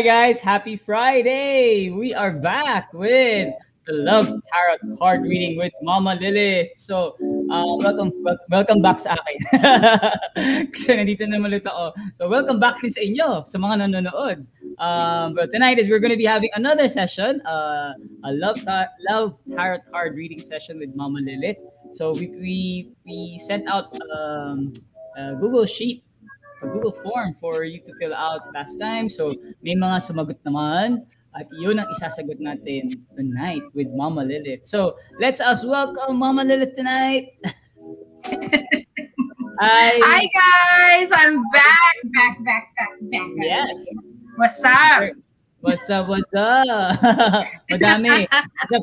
hi guys, happy Friday! We are back with the Love Tarot card reading with Mama Lilith. So, uh, welcome welcome back sa akin. Kasi nandito naman ulit ako. So, welcome back din sa inyo, sa mga nanonood. Um, but tonight is we're going to be having another session, uh, a Love, ta- Love Tarot card reading session with Mama Lilith. So, we, we, we sent out um, Google Sheet Google form for you to fill out last time. So, may mga sumagot naman. At yun ang isasagot natin tonight with Mama Lilith. So, let's us welcome Mama Lilith tonight. Hi. Hi, guys. I'm back, back, back, back, back. Yes. What's up? What's up? What's up? Madami.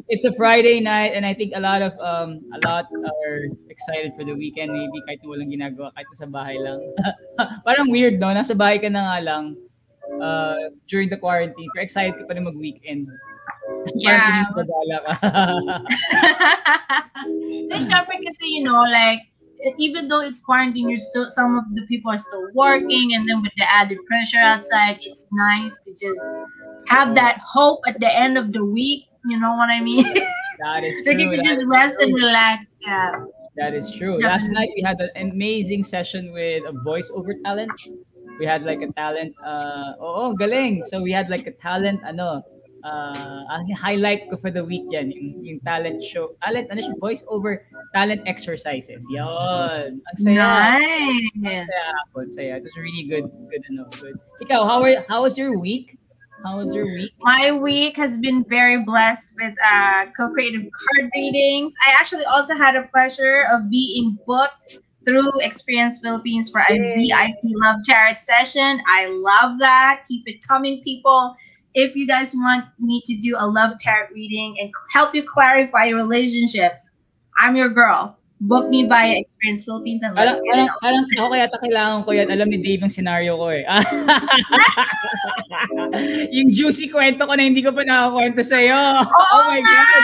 It's a Friday night and I think a lot of um a lot are excited for the weekend maybe kahit walang ginagawa kahit sa bahay lang. Parang weird no, nasa bahay ka na nga lang uh, during the quarantine. Pero excited ka pa rin mag-weekend. Yeah. Parang ka. Syempre kasi you know like even though it's quarantine, you're still some of the people are still working, and then with the added pressure outside, it's nice to just have that hope at the end of the week. You know what I mean? That is true. like you can just rest true. and relax. Yeah. That is true. Definitely. Last night we had an amazing session with a voiceover talent. We had like a talent. Uh, oh, galing. So we had like a talent. Ano, uh, ang highlight ko for the week yan, yung, yung talent show, talent, ano siya, voice over talent exercises. Yon. Ang saya. Nice. Saya ako, saya. It was really good, good, ano, good. Ikaw, how, are, how was your week? How was your week? My week has been very blessed with uh, co-creative card readings. I actually also had a pleasure of being booked through Experience Philippines for a Yay. VIP Love Tarot session. I love that. Keep it coming, people if you guys want me to do a love tarot reading and help you clarify your relationships, I'm your girl. Book me via Experience Philippines and let's parang, parang, parang ako kaya ta kailangan ko yan. Alam ni Dave yung scenario ko eh. yung juicy kwento ko na hindi ko pa nakakwento sa'yo. Oh, oh my God.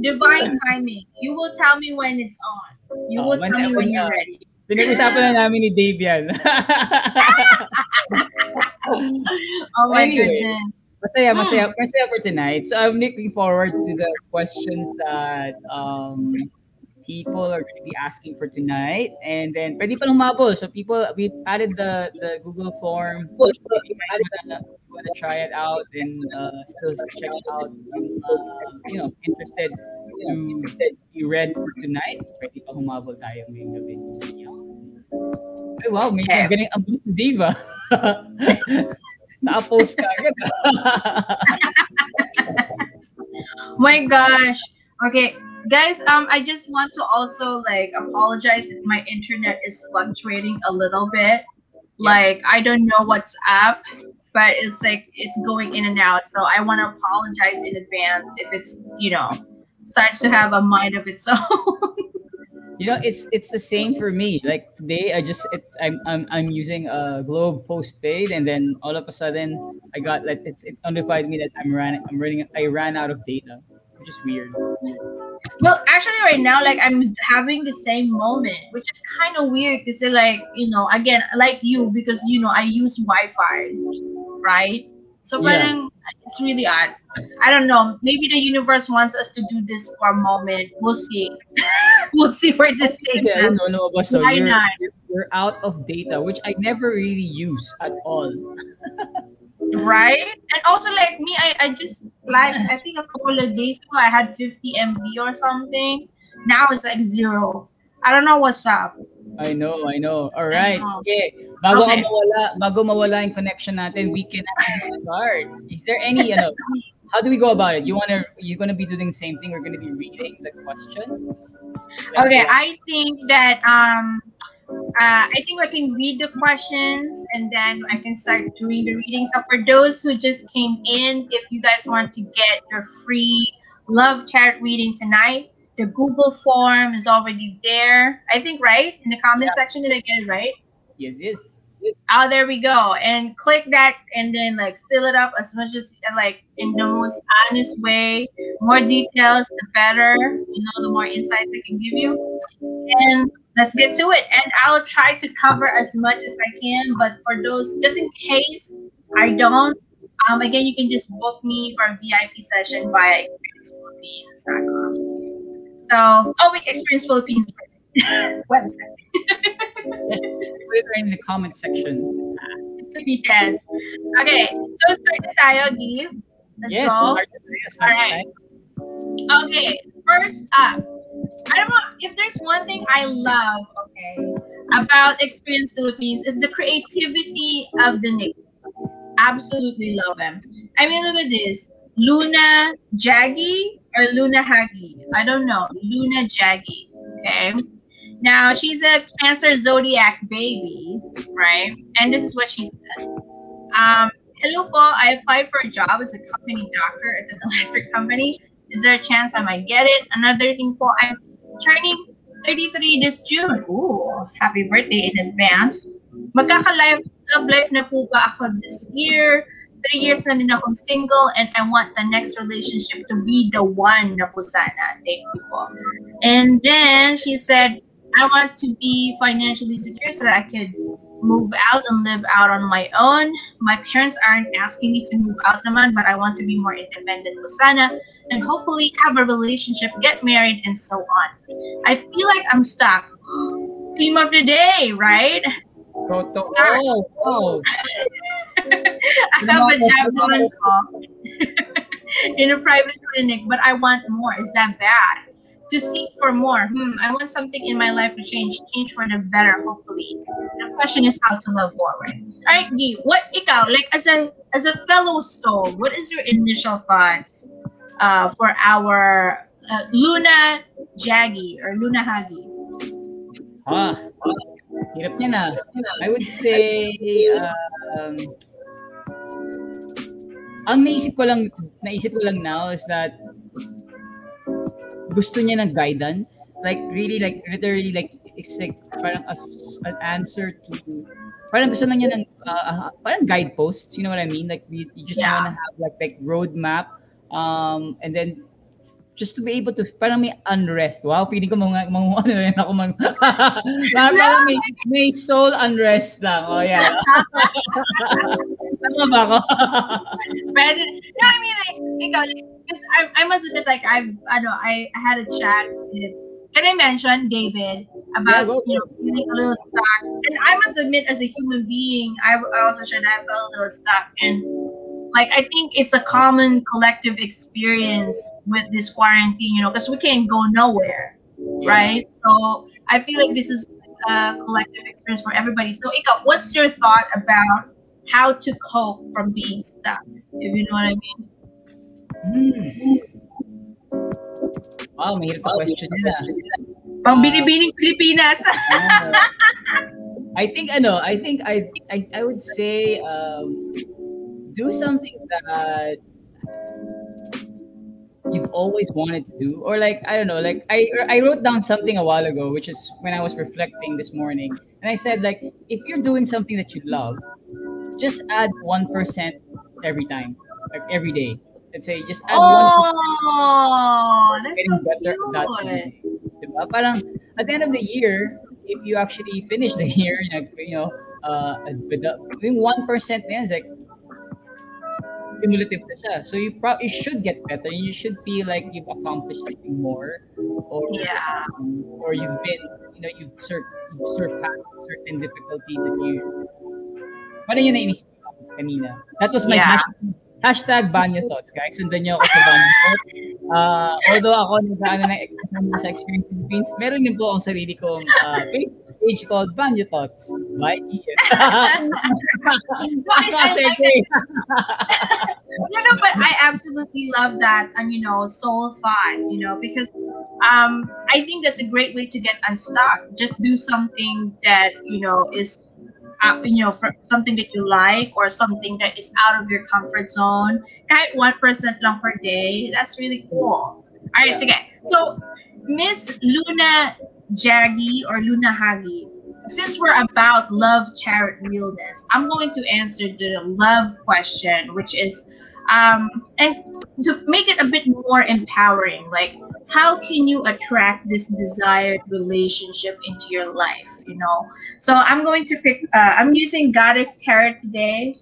Divine timing. You will tell me when it's on. You oh, will tell me when you're ready. Pinag-usapan na namin ni Dave yan. oh my anyway, goodness. Masaya, masaya, masaya for tonight. So I'm looking forward to the questions that um, people are going to be asking for tonight. And then, pwede pa lumabol. So people, we added the, the Google form. If you guys wanna, wanna try it out and uh, still check it out, uh, you know, interested to be read for tonight, pwede pa humabol tayo ngayong gabi. Wow, may okay. galing ang boost diva. Na-post ka agad. My gosh. Okay, guys, um I just want to also like apologize if my internet is fluctuating a little bit. Like I don't know what's up, but it's like it's going in and out. So I want to apologize in advance if it's, you know, starts to have a mind of its own. You know it's it's the same for me. Like today i just it, I'm, I'm i'm using a globe postpaid and then all of a sudden i got like it's it notified me that i'm running i'm running i ran out of data which is weird. Well actually right now like i'm having the same moment which is kind of weird because like you know again like you because you know i use wi-fi right so yeah. it's really odd i don't know maybe the universe wants us to do this for a moment we'll see we'll see where this takes us. No, no, but so you're, you're out of data, which I never really use at all. right? And also like me, I, I just like I think a couple of days ago I had 50 MB or something. Now it's like zero. I don't know what's up. I know, I know. All right. Know. Okay. Bago okay. mawala, bago mawala yung connection natin, we can actually start. Is there any, you know, how do we go about it? You wanna you're gonna be doing the same thing? We're gonna be reading the questions. Okay, I think that um uh, I think I can read the questions and then I can start doing the reading. So for those who just came in, if you guys want to get your free love tarot reading tonight, the Google form is already there. I think right in the comment yeah. section. Did I get it right? Yes, yes oh there we go and click that and then like fill it up as much as like in the most honest way more details the better you know the more insights i can give you and let's get to it. And I'll try to cover as much as I can. But for those, just in case I don't, um, again, you can just book me for a VIP session via experiencephilippines.com. So, oh wait, Experience Philippines website. Right in the comment section. yes. Okay, so start na tayo. Let's yes, go. start the video, start the Alright. time. Okay, first up, I don't know if there's one thing I love, okay, about Experience Philippines is the creativity of the names. Absolutely love them. I mean, look at this. Luna Jaggy or Luna Hagi? I don't know. Luna Jaggy. Okay. Now she's a Cancer zodiac baby, right? And this is what she said. Um, hello po. I applied for a job as a company doctor at an electric company. Is there a chance I might get it? Another thing po, I'm turning 33 this June. Ooh, happy birthday in advance. Magkaka-life love life na po ba ako this year? Three years na din akong single and I want the next relationship to be the one na po sana. Thank you po. And then she said, I want to be financially secure so that I could move out and live out on my own. My parents aren't asking me to move out naman, but I want to be more independent po sana and hopefully have a relationship, get married, and so on. I feel like I'm stuck. Theme of the day, right? Totoo. Oh, I have a job naman po in a private clinic, but I want more. Is that bad? To seek for more. Hmm, I want something in my life to change, change for the better, hopefully. The question is how to love forward. All right, Gee, what ikaw, like as a as a fellow soul, what is your initial thoughts uh, for our uh, Luna Jaggy or Luna Hagi? Ah, hirap niya na. I would say, um, ang naisip ko lang, naisip ko lang now is that gusto niya ng guidance. Like, really, like, literally, like, it's like, parang as an answer to, parang gusto lang niya ng, uh, parang guideposts, you know what I mean? Like, you, you just Yeah. wanna have, like, like, roadmap, um, and then, just to be able to, parang may unrest. Wow, feeling ko mga, mga ano rin ako mag, parang, parang may, may soul unrest lang. Oh, yeah. Tama ba ako? But no, I mean like ikaw, like, I, I must admit like I've I know I, had a chat with can I mention David about Yeah, you know feeling a little stuck and I must admit as a human being I, I also should have felt a little stuck and like I think it's a common collective experience with this quarantine you know because we can't go nowhere right so I feel like this is a collective experience for everybody so Ika what's your thought about how to cope from being stuck if you know what I mean Hmm. Wow, mahirap ang question nila. Pang binibining Pilipinas. Ah. I think ano, I think I I, I would say um, do something that you've always wanted to do or like I don't know, like I I wrote down something a while ago which is when I was reflecting this morning and I said like if you're doing something that you love, just add 1% every time, like every day. Let's say just add 1% Oh, that's so better that cute. Diba? Parang at the end of the year, if you actually finish the year, you know, uh, with the, yung 1% na yan, it's like, cumulative na siya. So you probably should get better. You should feel like you've accomplished something more, or Yeah. um, or you've been, you know, you've, sur- you've surpassed certain difficulties that you. Parang yun na inisip ko kanina. That was my Yeah. hashtag, hashtag banyo thoughts, guys. Sundan niyo ako sa banyo thoughts. Uh, although ako nag-ano ng exam sa Experience Philippines, meron din po akong sarili kong uh, Facebook page called Banyo Thoughts by Ian. I like segue. No, no, but I absolutely love that, and you know, soul thought, you know, because um, I think that's a great way to get unstuck. Just do something that you know is, uh, you know, for something that you like or something that is out of your comfort zone. Kahit one percent lang per day, that's really cool. All right, sige. So, Miss Luna Jaggy or Luna Hagi, since we're about love, tarot, realness, I'm going to answer the love question, which is um, and to make it a bit more empowering like how can you attract this desired relationship into your life you know so i'm going to pick uh, i'm using goddess tarot today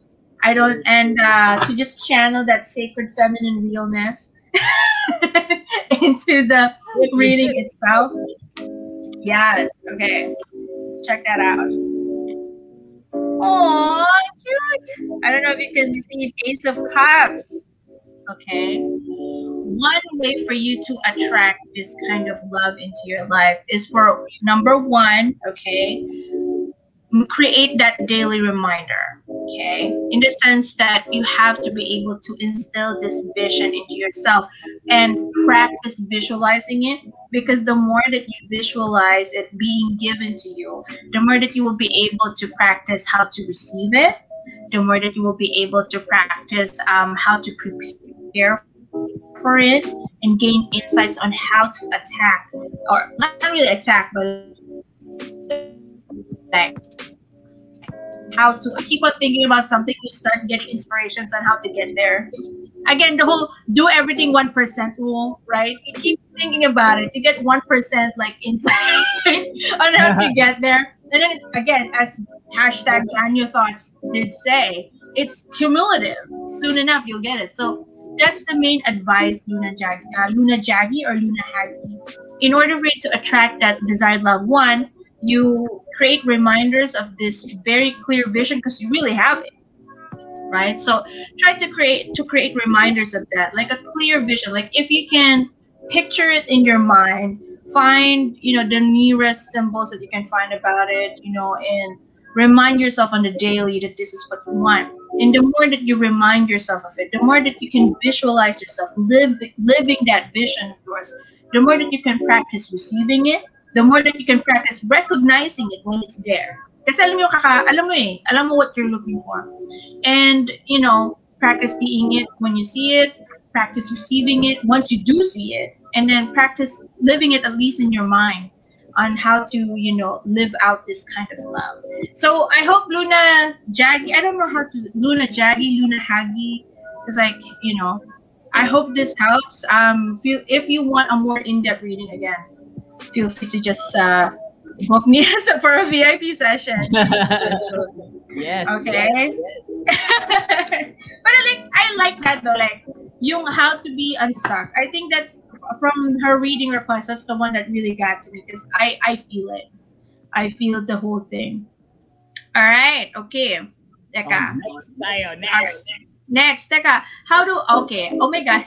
i don't and uh, to just channel that sacred feminine realness into the reading itself yes okay let's check that out Oh, cute. I don't know if you can see Ace of Cups. Okay. One way for you to attract this kind of love into your life is for number one, okay, create that daily reminder okay? In the sense that you have to be able to instill this vision into yourself and practice visualizing it because the more that you visualize it being given to you the more that you will be able to practice how to receive it the more that you will be able to practice um, how to prepare for it and gain insights on how to attack or not really attack but like how to keep on thinking about something you start getting inspirations on how to get there. Again the whole do everything 1% rule right? You keep thinking about it. You get 1% like insight on how to get there. And then it's again as hashtag Daniel thoughts did say it's cumulative. Soon enough you'll get it. So that's the main advice luna jaggi uh, luna jaggi or luna hagi in order for you to attract that desired love one you create reminders of this very clear vision because you really have it right? So try to create to create reminders of that like a clear vision. Like if you can picture it in your mind find you know the nearest symbols that you can find about it you know and remind yourself on the daily that this is what you want and the more that you remind yourself of it the more that you can visualize yourself live living that vision of yours the more that you can practice receiving it the more that you can practice recognizing it when it's there. Kasi alam mo, kaka, alam mo eh, alam mo what you're looking for. And, you know, practice seeing it when you see it, practice receiving it once you do see it, and then practice living it at least in your mind on how to, you know, live out this kind of love. So I hope Luna Jaggi, I don't know how to, Luna Jaggi, Luna Hagi, is like, you know, I hope this helps. Um, if you, if you want a more in-depth reading again, feel free to just uh, book me for a VIP session. yes. Okay. but I like I like that though, like yung how to be unstuck. I think that's from her reading request. That's the one that really got to me because I I feel it. I feel the whole thing. All right. Okay. Teka. Oh, next tayo. Next. Next. Teka. How do okay? Oh my god.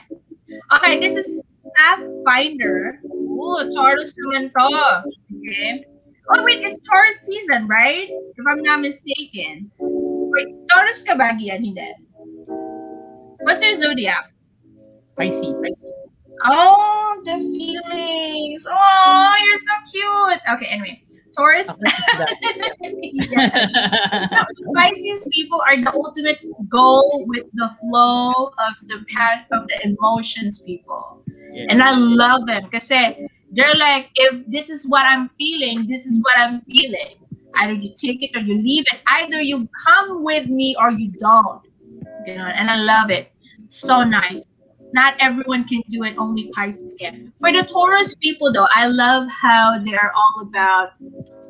Okay, this is Pathfinder. Ooh, Taurus naman to. Okay. Oh, wait, it's Taurus season, right? If I'm not mistaken. Wait, Taurus ka ba, Gian? Hindi. What's your zodiac? Pisces. Oh, the feelings. Oh, you're so cute. Okay, anyway. Taurus. yes. Pisces people are the ultimate go with the flow of the path of the emotions people. Yeah. And I love them because they're like, if this is what I'm feeling, this is what I'm feeling. Either you take it or you leave it. Either you come with me or you don't. You know, and I love it. So nice. Not everyone can do it, only Pisces can. For the Taurus people, though, I love how they're all about,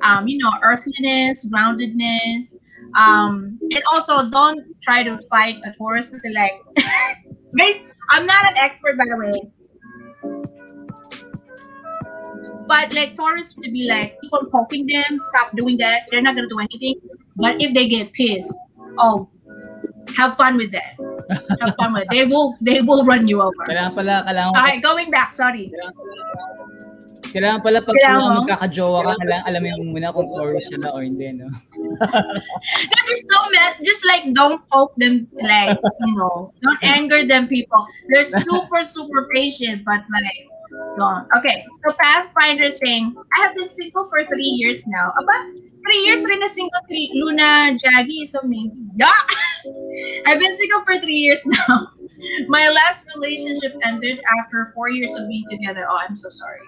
um, you know, earthliness, groundedness. Um, and also, don't try to fight a Taurus because, like, guys, I'm not an expert, by the way. But like Taurus to be like on poking them, stop doing that. They're not gonna do anything. But if they get pissed, oh, have fun with that. Have fun with it. They will they will run you over. Kailangan pala, kailangan Okay, going back, sorry. Kailangan pala pag Kailangan mo? magkakajowa ka, kailangan alamin mo muna kung Taurus siya na or hindi, no? No, just don't mess, just like don't poke them like you know, don't anger them people. They're super, super patient, but like don't. Okay, so Pathfinder saying, I have been single for three years now. Aba, three years rin na single si Luna Jaggi, so maybe. Yeah! I've been single for three years now. My last relationship ended after four years of being together. Oh, I'm so sorry.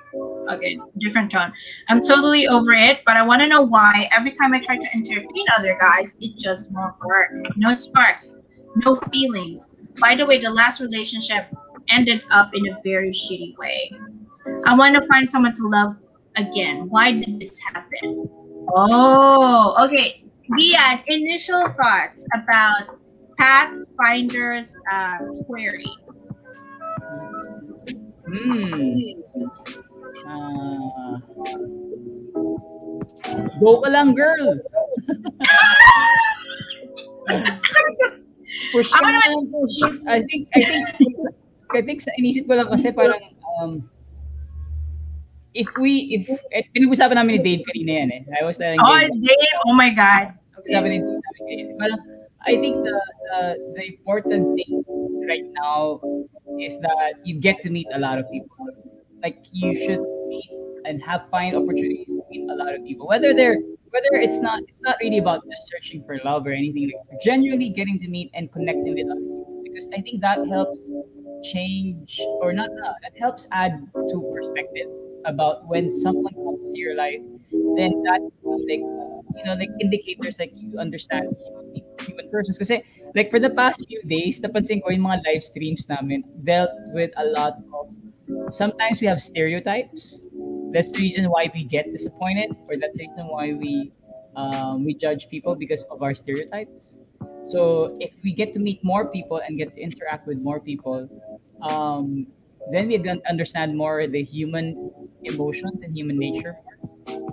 Okay, different tone. I'm totally over it, but I want to know why every time I try to entertain other guys, it just won't work. No sparks, no feelings. By the way, the last relationship ended up in a very shitty way. I want to find someone to love again. Why did this happen? Oh, okay. Dian, initial thoughts about Pathfinder's uh, query. Hmm. Ah. go ka lang, girl. push ka lang, push. I think, I think, I think sa inisip ko lang kasi parang, um, if we, if, eh, pinag-usapan namin ni Dave kanina yan eh. I was telling Oh, Dave, Dave. Oh my God. sabi ni Dave kanina, parang, I think the, the the important thing right now is that you get to meet a lot of people. Like you should meet and have find opportunities to meet a lot of people. Whether they're whether it's not it's not really about just searching for love or anything like genuinely getting to meet and connecting with other people because I think that helps change or not that helps add to perspective about when someone comes to your life then that like you know like indicators like you understand human, human persons. Kasi like for the past few days napansin ko yung mga live streams namin dealt with a lot of sometimes we have stereotypes. That's the reason why we get disappointed or that's the reason why we um, we judge people because of our stereotypes. So if we get to meet more people and get to interact with more people um, then we can understand more the human emotions and human nature.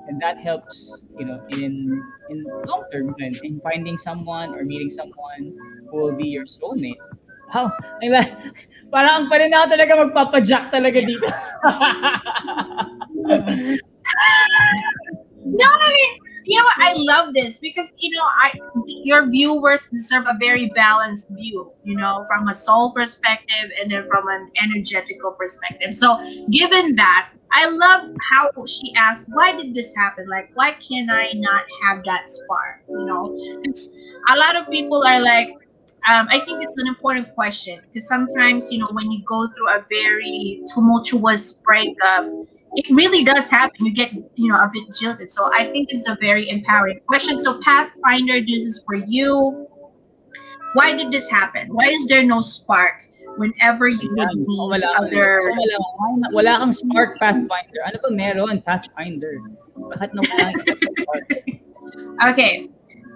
And that helps you know in in long term in, in finding someone or meeting someone who will be your soulmate. Wow. Ay parang ang ako talaga magpapajack talaga dito. No, you know what? I love this because you know, I your viewers deserve a very balanced view. You know, from a soul perspective and then from an energetical perspective. So, given that, I love how she asked, "Why did this happen? Like, why can I not have that spark?" You know, it's a lot of people are like. Um, I think it's an important question because sometimes, you know, when you go through a very tumultuous breakup, it really does happen. You get, you know, a bit jilted. So I think it's a very empowering question. So Pathfinder, this is for you. Why did this happen? Why is there no spark whenever you would Yan. meet wala, other? so wala, wala, wala kang spark pathfinder ano ba meron pathfinder bakit na wala kang spark Okay.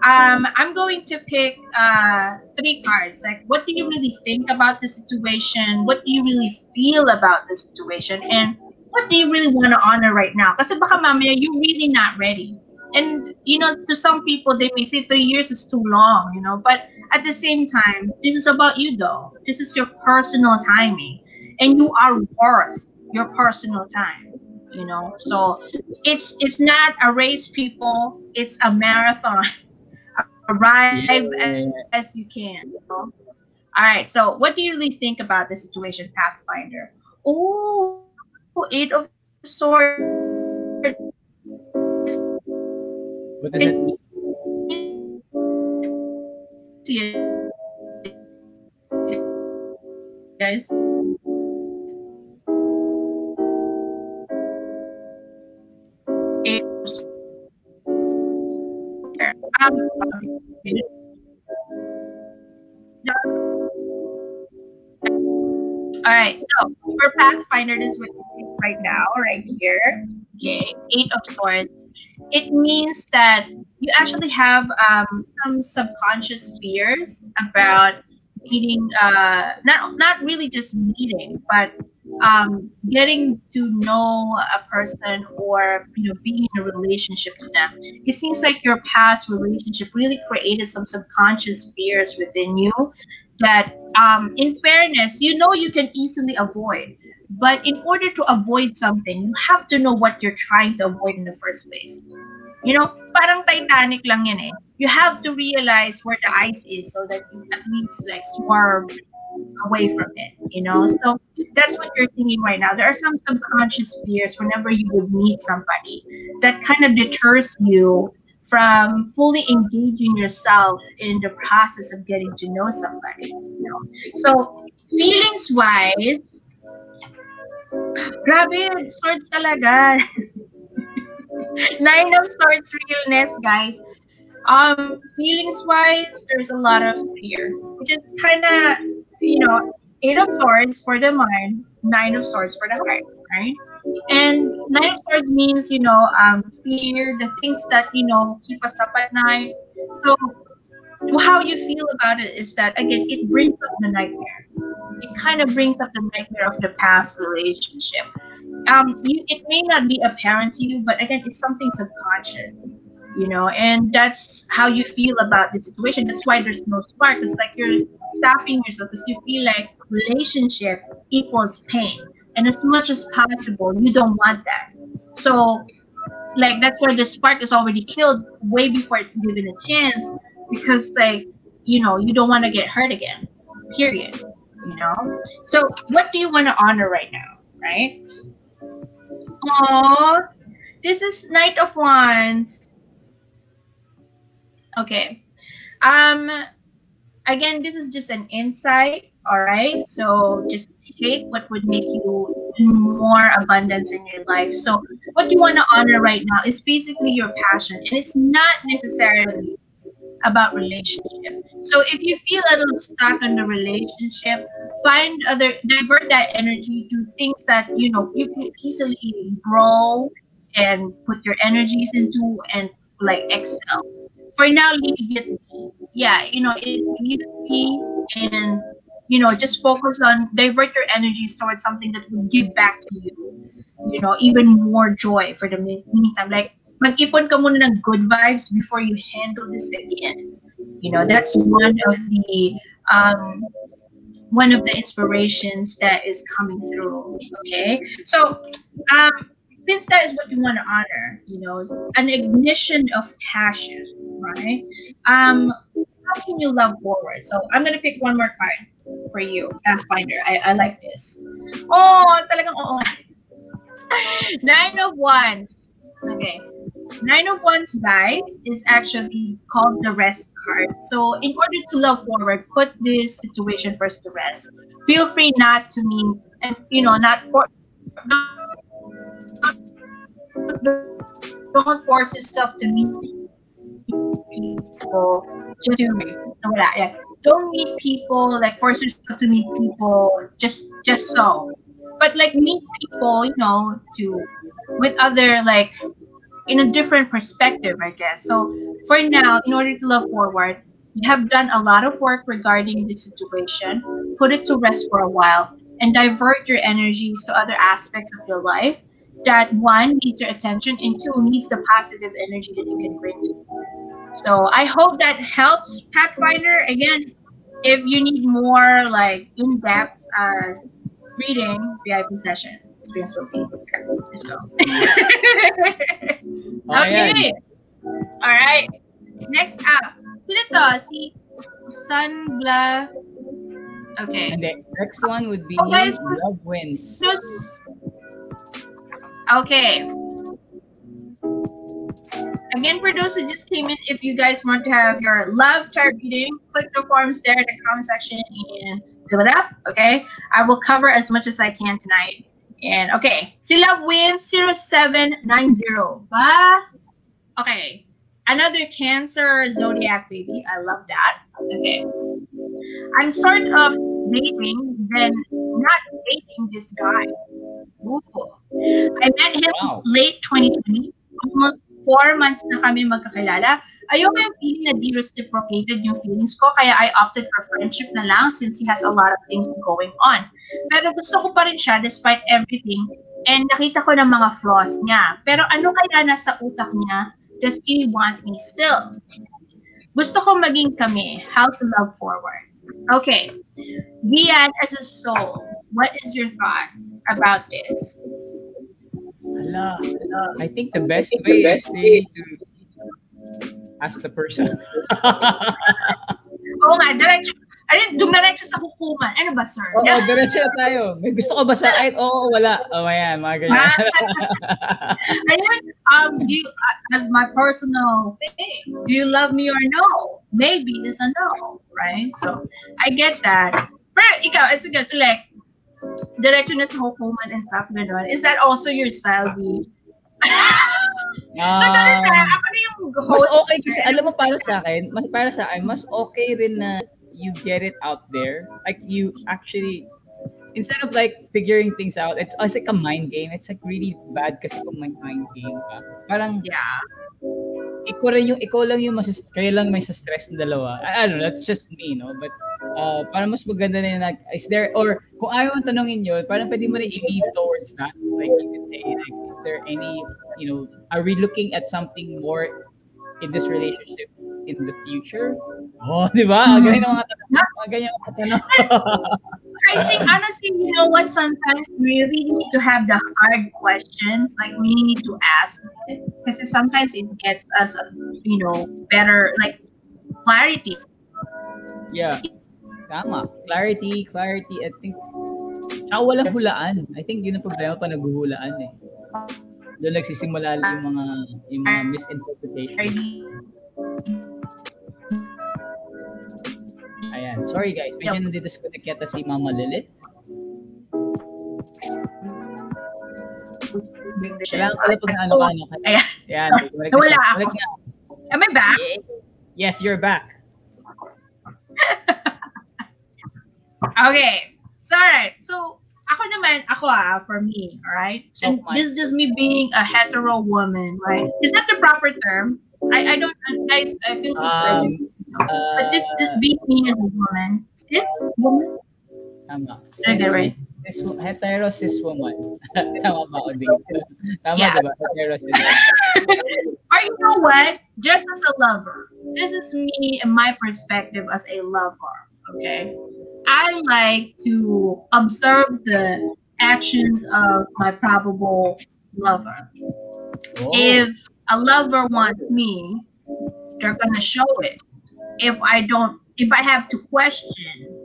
Um, I'm going to pick uh, three cards. Like, what do you really think about the situation? What do you really feel about the situation? And what do you really want to honor right now? Kasi baka mamaya, you're really not ready. And, you know, to some people, they may say three years is too long, you know. But at the same time, this is about you, though. This is your personal timing. And you are worth your personal time, you know. So it's it's not a race, people. It's a marathon. Arrive Yeah. as you can. You know? All right. So, what do you really think about the situation, Pathfinder? Oh, eight of swords. what does it mean Guys. Um, All right, so for Pathfinder, this is what you see right now, right here. Okay, Eight of Swords. It means that you actually have um, some subconscious fears about meeting, uh, not not really just meeting, but um, getting to know a person or you know being in a relationship to them. It seems like your past relationship really created some subconscious fears within you that um, in fairness you know you can easily avoid but in order to avoid something you have to know what you're trying to avoid in the first place you know parang titanic lang yan eh you have to realize where the ice is so that you at least like swerve away from it you know so that's what you're thinking right now there are some subconscious fears whenever you would meet somebody that kind of deters you from fully engaging yourself in the process of getting to know somebody. You know? So feelings wise, grabe, swords talaga. Nine of swords realness, guys. Um, feelings wise, there's a lot of fear, which is kind of you know, eight of swords for the mind, nine of swords for the heart, right? And nine of swords means, you know, um, fear, the things that, you know, keep us up at night. So how you feel about it is that again it brings up the nightmare. It kind of brings up the nightmare of the past relationship. Um you it may not be apparent to you but again it's something subconscious you know and that's how you feel about the situation. That's why there's no spark. It's like you're stopping yourself because you feel like relationship equals pain. And as much as possible you don't want that. So like that's why the spark is already killed way before it's given a chance because like you know you don't want to get hurt again period you know? So what do you want to honor right now right? Oh this is knight of wands. Okay um again this is just an insight all right so just take what would make you more abundance in your life. So what you want to honor right now is basically your passion. And it's not necessarily about relationship. So if you feel a little stuck in the relationship, find other divert that energy to things that you know you can easily grow and put your energies into and like excel. For now, leave it. Yeah, you know, it leave it be and you know, just focus on divert your energies towards something that will give back to you. You know, even more joy for the meantime. Like mag-ipon ka muna ng good vibes before you handle this again. You know, that's one of the um, one of the inspirations that is coming through. Okay, so um, since that is what you want to honor, you know, an ignition of passion, right? Um, how can you love forward? So I'm gonna pick one more card for you, Pathfinder. I, I like this. Oh, talagang oo. Nine of Wands. Okay. Nine of Wands, guys, is actually called the rest card. So, in order to love forward, put this situation first to rest. Feel free not to mean, and you know, not for. Don't force yourself to meet people just yeah. Don't meet people like force yourself to meet people just just so. But like meet people, you know, to with other like in a different perspective, I guess. So for now, in order to love forward, you have done a lot of work regarding the situation, put it to rest for a while, and divert your energies to other aspects of your life that one needs your attention and two needs the positive energy that you can bring to. So I hope that helps Pathfinder. Again, if you need more like in-depth uh, reading VIP session, experience. Let's go. okay. All right. Next up. Sino to? Si Sunbla. Okay. And the next one would be guys, Love Wins. Okay. Again, for those who just came in, if you guys want to have your love tarot reading, click the forms there in the comment section and fill it up. Okay, I will cover as much as I can tonight. And okay, si Love wins 0790. Ba? Okay, another Cancer zodiac baby. I love that. Okay, I'm sort of dating, then not dating this guy. Ooh. I met him Wow. late 2020. Almost four months na kami magkakilala. Ayoko yung feeling na di reciprocated yung feelings ko, kaya I opted for friendship na lang since he has a lot of things going on. Pero gusto ko pa rin siya despite everything and nakita ko ng mga flaws niya. Pero ano kaya nasa utak niya? Does he want me still? Gusto ko maging kami. How to love forward. Okay. Gian as a soul, what is your thought about this? Hala, I think the best way is really to ask the person. Oo nga, diretso. Ayun, dumiretso sa hukuman. Ano ba, sir? Oo, diretso na tayo. May gusto ko ba sa ay Oo, wala. Oh, ayan, mga ganyan. Ayun, um, do you, uh, as my personal thing, do you love me or no? Maybe is a no, right? So, I get that. Pero ikaw, it's okay, so like, diretso na sa hukuman and stuff, gano'n. Is that also your style, B? Na, Ah, ako na yung mas host. okay kasi alam mo para sa akin, mas para sa akin, mas okay rin na you get it out there. Like you actually instead of like figuring things out, it's, it's like a mind game. It's like really bad kasi kung may mind game ka. Parang Yeah. Ikaw, rin yung, ikaw lang yung mas, kayo lang may stress ng dalawa. I, I don't know, that's just me, no? But uh, parang mas maganda na yun, like, is there, or kung ayaw mong tanongin yun, parang pwede mo na i-lead towards that. Like, you can say, like, is there any, you know, are we looking at something more in this relationship in the future? Oh, di ba? Hmm. Ganyan ang mga tanong. Mga ganyan ang mga tanong. I think honestly, you know what? Sometimes we really need to have the hard questions. Like we need to ask because sometimes it gets us, you know, better like clarity. yeah. Tama. Clarity, clarity. I think, tsaka walang hulaan. I think yun ang problema pa naghuhulaan eh. Doon nagsisimula yung mga, yung mga misinterpretation. Ayan. Sorry guys, medyo nandidisconnect yata si Mama Lilith. Kailangan pala pag ano ka, ano. Ayan. Ayan. balik na Wala siya. ako. Na. Am I back? Yes, you're back. Okay. So, alright. So, ako naman, ako ah, for me, alright? So And much. this is just me being a hetero woman, right? Is that the proper term? I, I don't, guys, I feel so Um, uh, But just to be me as a woman. Cis woman? Tama. Did I get it right? Cis, hetero cis woman. Tama ba ako dito? Tama Yeah. diba? Hetero cis woman. or you know what? Just as a lover. This is me and my perspective as a lover. Okay. I like to observe the actions of my probable lover. Oh. If a lover wants me, they're gonna show it. If I don't, if I have to question,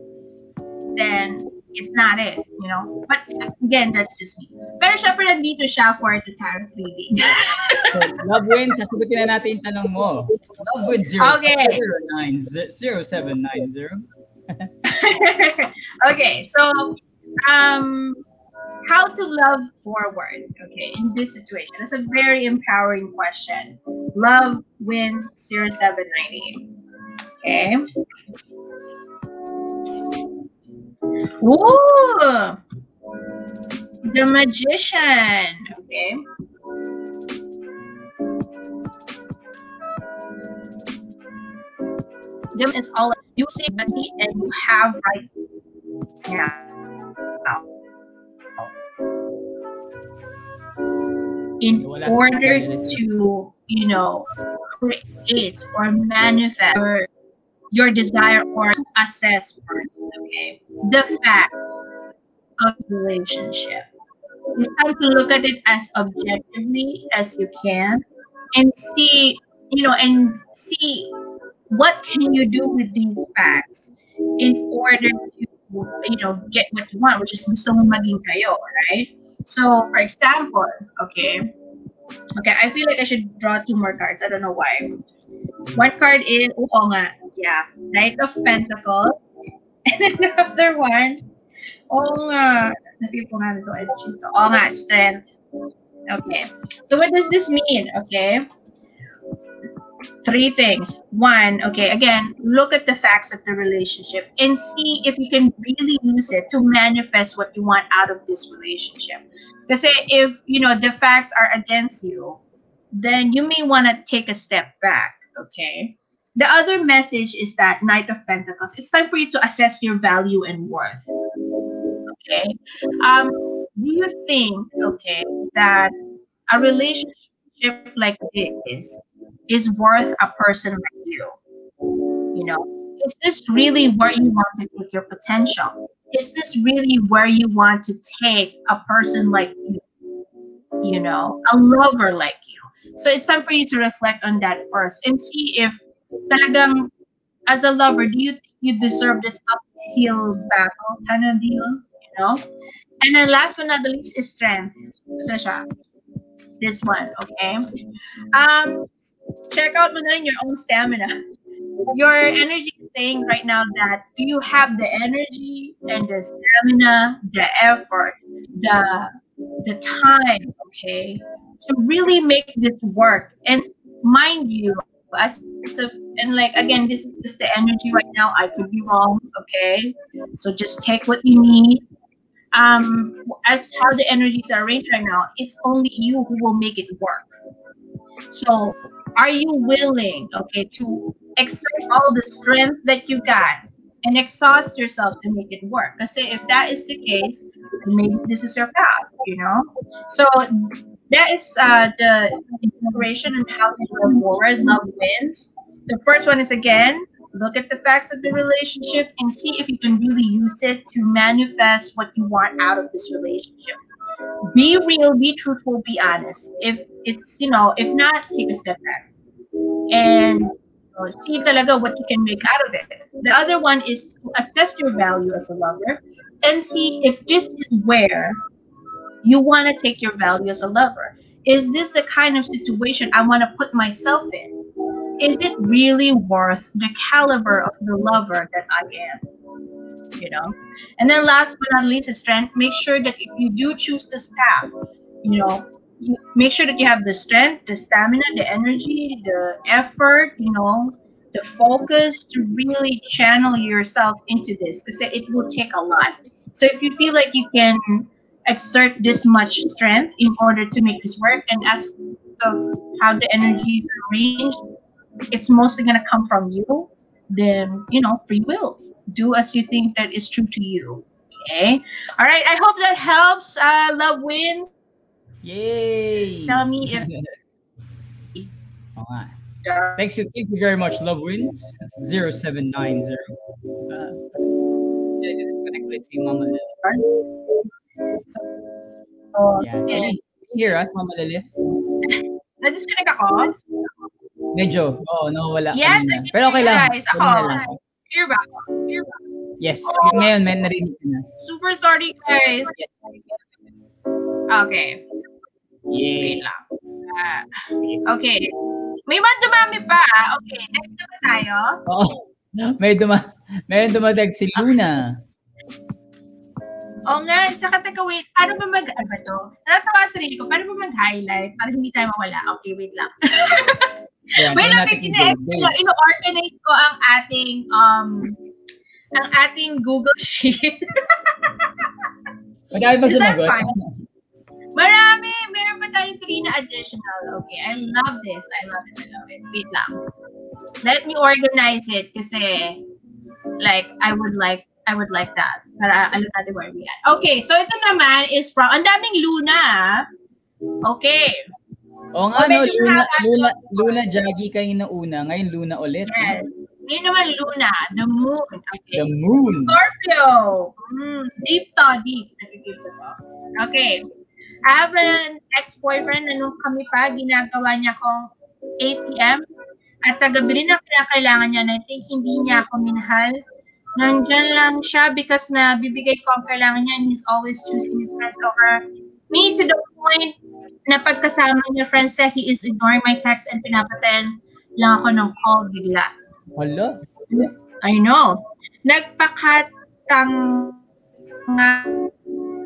then it's not it, you know. But again, that's just me. Pero syempre nandito siya for the tarot reading. Love wins, sasagutin na natin yung tanong mo. Love wins Okay. 0790. okay, so um how to love forward, okay, in this situation. It's a very empowering question. Love wins 0790. Okay. Ooh! The magician. Okay. Them is all you say Betsy and you have right now. In order to, you know, create or manifest your, your desire or assess first, okay, the facts of the relationship. It's time to look at it as objectively as you can and see, you know, and see what can you do with these facts in order to, you know, get what you want, which is gusto maging kayo, right? So, for example, okay, okay, I feel like I should draw two more cards. I don't know why. One card is, oo nga, yeah, Knight of Pentacles. And another one, oo nga, na-feel ko nga ito, energy to. Oo nga, Strength. Okay. So what does this mean? Okay. Three things. One, okay, again, look at the facts of the relationship and see if you can really use it to manifest what you want out of this relationship. Because if, you know, the facts are against you, then you may want to take a step back, okay? The other message is that Knight of Pentacles, it's time for you to assess your value and worth. Okay. Um, do you think, okay, that a relationship like this is worth a person like you? You know, is this really where you want to take your potential? Is this really where you want to take a person like you? You know, a lover like you. So it's time for you to reflect on that first and see if talagang as a lover, do you think you deserve this uphill battle kind of deal? You know? And then last but not the least is strength. This one, okay? Um, check out mo your own stamina. Your energy is saying right now that do you have the energy and the stamina, the effort, the the time, okay, to really make this work. And mind you, as a and like again, this is just the energy right now. I could be wrong, okay? So just take what you need. Um, as how the energies are arranged right now, it's only you who will make it work. So, are you willing, okay, to exert all the strength that you got and exhaust yourself to make it work? Because if that is the case, maybe this is your path, you know. So that is uh, the inspiration and how to go forward. Love wins. The first one is again, look at the facts of the relationship and see if you can really use it to manifest what you want out of this relationship. Be real, be truthful, be honest. If it's, you know, if not, take a step back. And you know, see talaga what you can make out of it. The other one is to assess your value as a lover and see if this is where you want to take your value as a lover. Is this the kind of situation I want to put myself in? Is it really worth the caliber of the lover that I am? You know? And then last but not least is strength. Make sure that if you do choose this path, you know, make sure that you have the strength, the stamina, the energy, the effort, you know, the focus to really channel yourself into this because it will take a lot. So if you feel like you can exert this much strength in order to make this work, and as of how the energies are arranged, it's mostly gonna come from you. Then you know, free will. Do as you think that is true to you. Okay. All right. I hope that helps. Uh, love wins. Yay! Tell me if Oo nga. Thanks you, thank you very much, Love Wins. That's 0790. Uh, disconnect ulit si Mama Lily. Oh, Yan. okay. Can you hear us, Mama Lily? Na-disconnect ako? Medyo, oo, nawawala Yes, kanina. Pero okay lang. guys. Ako. lang. Clear ba ako? Clear ba? Yes, Oh. ngayon, may narinig ko na. Super sorry, guys. Okay. Yay! Wait lang. Sige. okay. May man dumami pa. Okay, next na ba tayo? Oo. May duma may dumadag si Luna. Oo nga, saka teka wait, paano ba mag, ano ba to? Natatawa sa sarili ko, paano ba mag-highlight para hindi tayo mawala? Okay, wait lang. Ayan, wait tingnan lang, kasi ino-organize ko ang ating, um, ang ating Google Sheet. Madami ba sumagot? Marami! Meron pa tayong three na additional. Okay, I love this. I love it. I love it. Wait lang. Let me organize it kasi like, I would like I would like that. Para alam natin where we at. Okay, so ito naman is from, ang daming Luna. ah. Okay. Oo nga, Oh, no, Luna, Luna. Luna Jaggy kayo na una. Ngayon, Luna ulit. Yes. Ngayon naman Luna, the moon. Okay. The moon. Scorpio. Mm, deep to, deep. Okay. I have an ex-boyfriend na nung kami pa, ginagawa niya akong ATM at tagabili ng kinakailangan niya na I think hindi niya ako minahal. Nandyan lang siya because na bibigay ko ang kailangan niya and he's always choosing his friends over me to the point na pagkasama niya friends niya, he is ignoring my text and pinapatayan lang ako ng call bigla. Hala. I know. Nagpakatang nga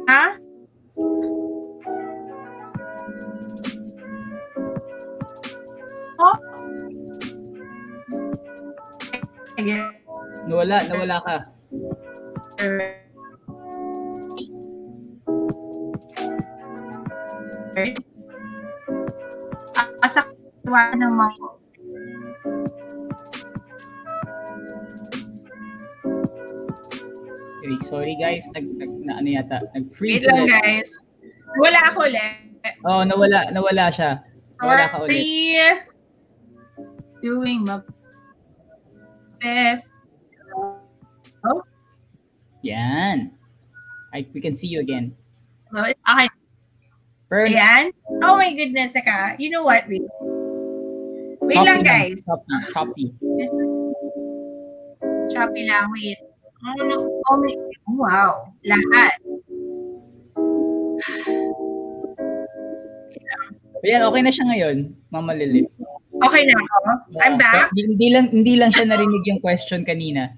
ha? Oh. Again. Nawala, nawala ka. Asak ng mga Sorry, sorry guys, nag, nag na, ano yata, Wait nag-freeze lang ulit. guys. Wala ako ulit. Oh, nawala, nawala siya. Nawala ka ulit. Sorry. Doing my best. Oh, Yan. I, we can see you again. Pero, Ayan. Oh my goodness, saka. You know what? Wait. Wait choppy lang, guys. Choppy, choppy. This is choppy lang. Wait. Oh, no. Oh, my. Wow. Lahat. Ayan, okay na siya ngayon, Mama Lilith. Okay na ako? I'm back? Hindi, hindi lang hindi lang siya narinig yung question kanina.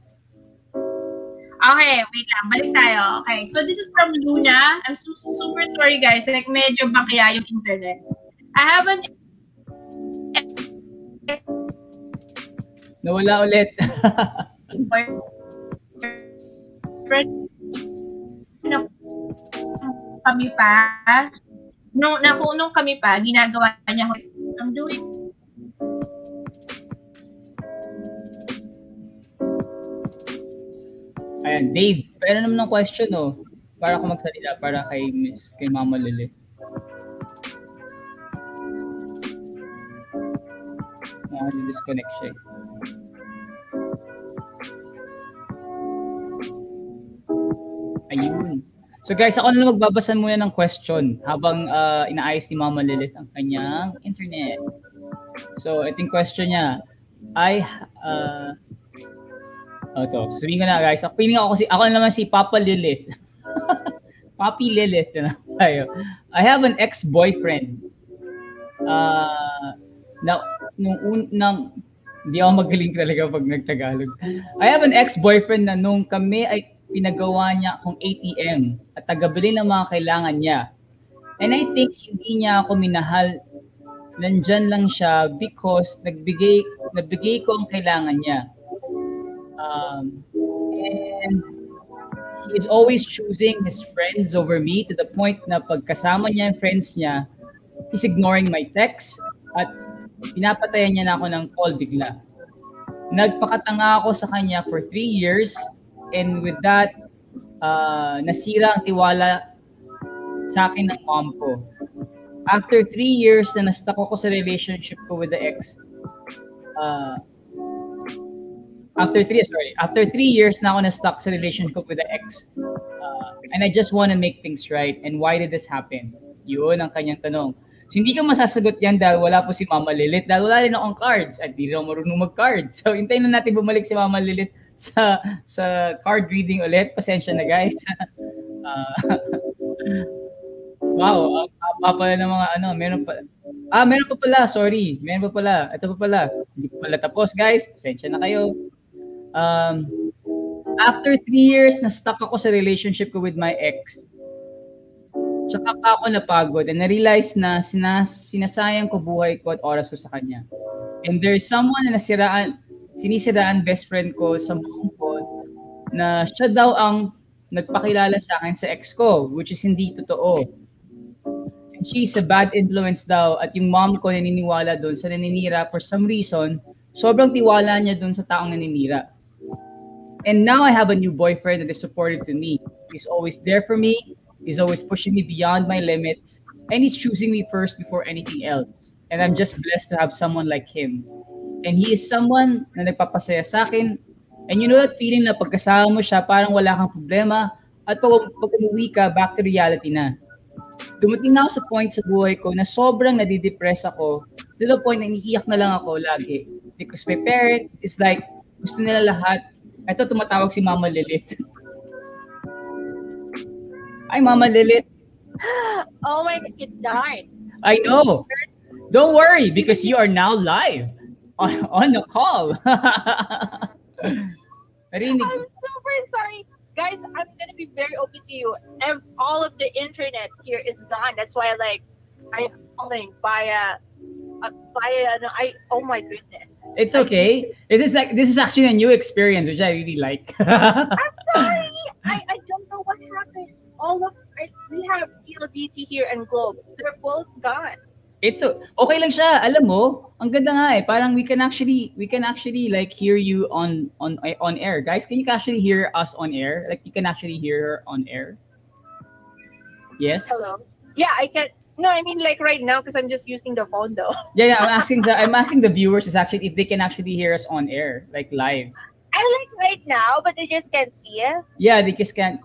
Okay, wait lang. Balik tayo. Okay, so this is from Luna. I'm su- super sorry, guys. Like, medyo bakya yung internet. I haven't Nawala ulit. Nung kami pa, nung, naku, nung kami pa, ginagawa niya, I'm doing Ayan, Dave, pero naman ng question, oh. Para ako magsalita, para kay Miss, kay Mama Lily. Ah, disconnect siya. eh. Ayun. So guys, ako na lang magbabasa muna ng question habang ah, inaayos ni Mama Lilith ang kanyang internet. So, ito yung question niya. I, uh, oh, to. Sabihin ko na guys, ako, piling ako, si, ako na naman si Papa Lilith. Papi Lilith na tayo. I have an ex-boyfriend. Uh, na, nung un, nang, hindi ako magaling talaga pag nagtagalog. I have an ex-boyfriend na nung kami ay pinagawa niya akong ATM at tagabili ng mga kailangan niya. And I think hindi niya ako minahal. Nandyan lang siya because nagbigay, nagbigay ko ang kailangan niya. Um, and he is always choosing his friends over me to the point na pagkasama niya ang friends niya, he's ignoring my text at pinapatayan niya na ako ng call bigla. Nagpakatanga ako sa kanya for three years and with that, uh, nasira ang tiwala sa akin ng mom ko. After three years na na-stuck ako sa relationship ko with the ex, uh, after three, sorry, after three years na ako na-stuck sa relationship with the ex, uh, and I just want to make things right. And why did this happen? Yun ang kanyang tanong. So, hindi ka masasagot yan dahil wala po si Mama Lilith, dahil wala rin akong cards at hindi rin marunong mag-cards. So, hintayin na natin bumalik si Mama Lilith sa sa card reading ulit. Pasensya na guys. uh, wow, uh, pa pala ng mga ano, meron pa. Ah, meron pa pala, sorry. Meron pa pala. Ito pa pala. Hindi pa pala tapos, guys. Pasensya na kayo. Um, after three years na stuck ako sa relationship ko with my ex, tsaka pa ako napagod and na-realize na sinas, sinasayang ko buhay ko at oras ko sa kanya. And there's someone na nasiraan, sinisiraan best friend ko sa mom ko na siya daw ang nagpakilala sa akin sa ex ko, which is hindi totoo. And she's a bad influence daw at yung mom ko naniniwala doon sa naninira for some reason, sobrang tiwala niya doon sa taong naninira. And now I have a new boyfriend that is supportive to me. He's always there for me. He's always pushing me beyond my limits. And he's choosing me first before anything else. And I'm just blessed to have someone like him. And he is someone na nagpapasaya sa akin. And you know that feeling na pagkasama mo siya, parang wala kang problema. At pag, pag umuwi ka, back to reality na. Dumating na ako sa point sa buhay ko na sobrang nadidepress ako to the point na iniiyak na lang ako lagi. Because my parents is like, gusto nila lahat ito tumatawag si Mama Lilith. Ay, Mama Lilith. Oh my god, it died. I know. Don't worry because you are now live on, on the call. Narinig. I'm super sorry. Guys, I'm gonna be very open to you. All of the internet here is gone. That's why like I'm calling via uh, via no, I oh my goodness. It's okay. This is like this is actually a new experience which I really like. I'm sorry. I, I don't know what happened. All of I, we have PLDT here and Globe. They're both gone. It's so okay lang siya. Alam mo, ang ganda nga eh. Parang we can actually we can actually like hear you on on on air. Guys, can you actually hear us on air? Like you can actually hear her on air. Yes. Hello. Yeah, I can. No, I mean like right now because I'm just using the phone though. Yeah, yeah. I'm asking the I'm asking the viewers is actually if they can actually hear us on air, like live. I like right now, but they just can't see it. Yeah, they just can't.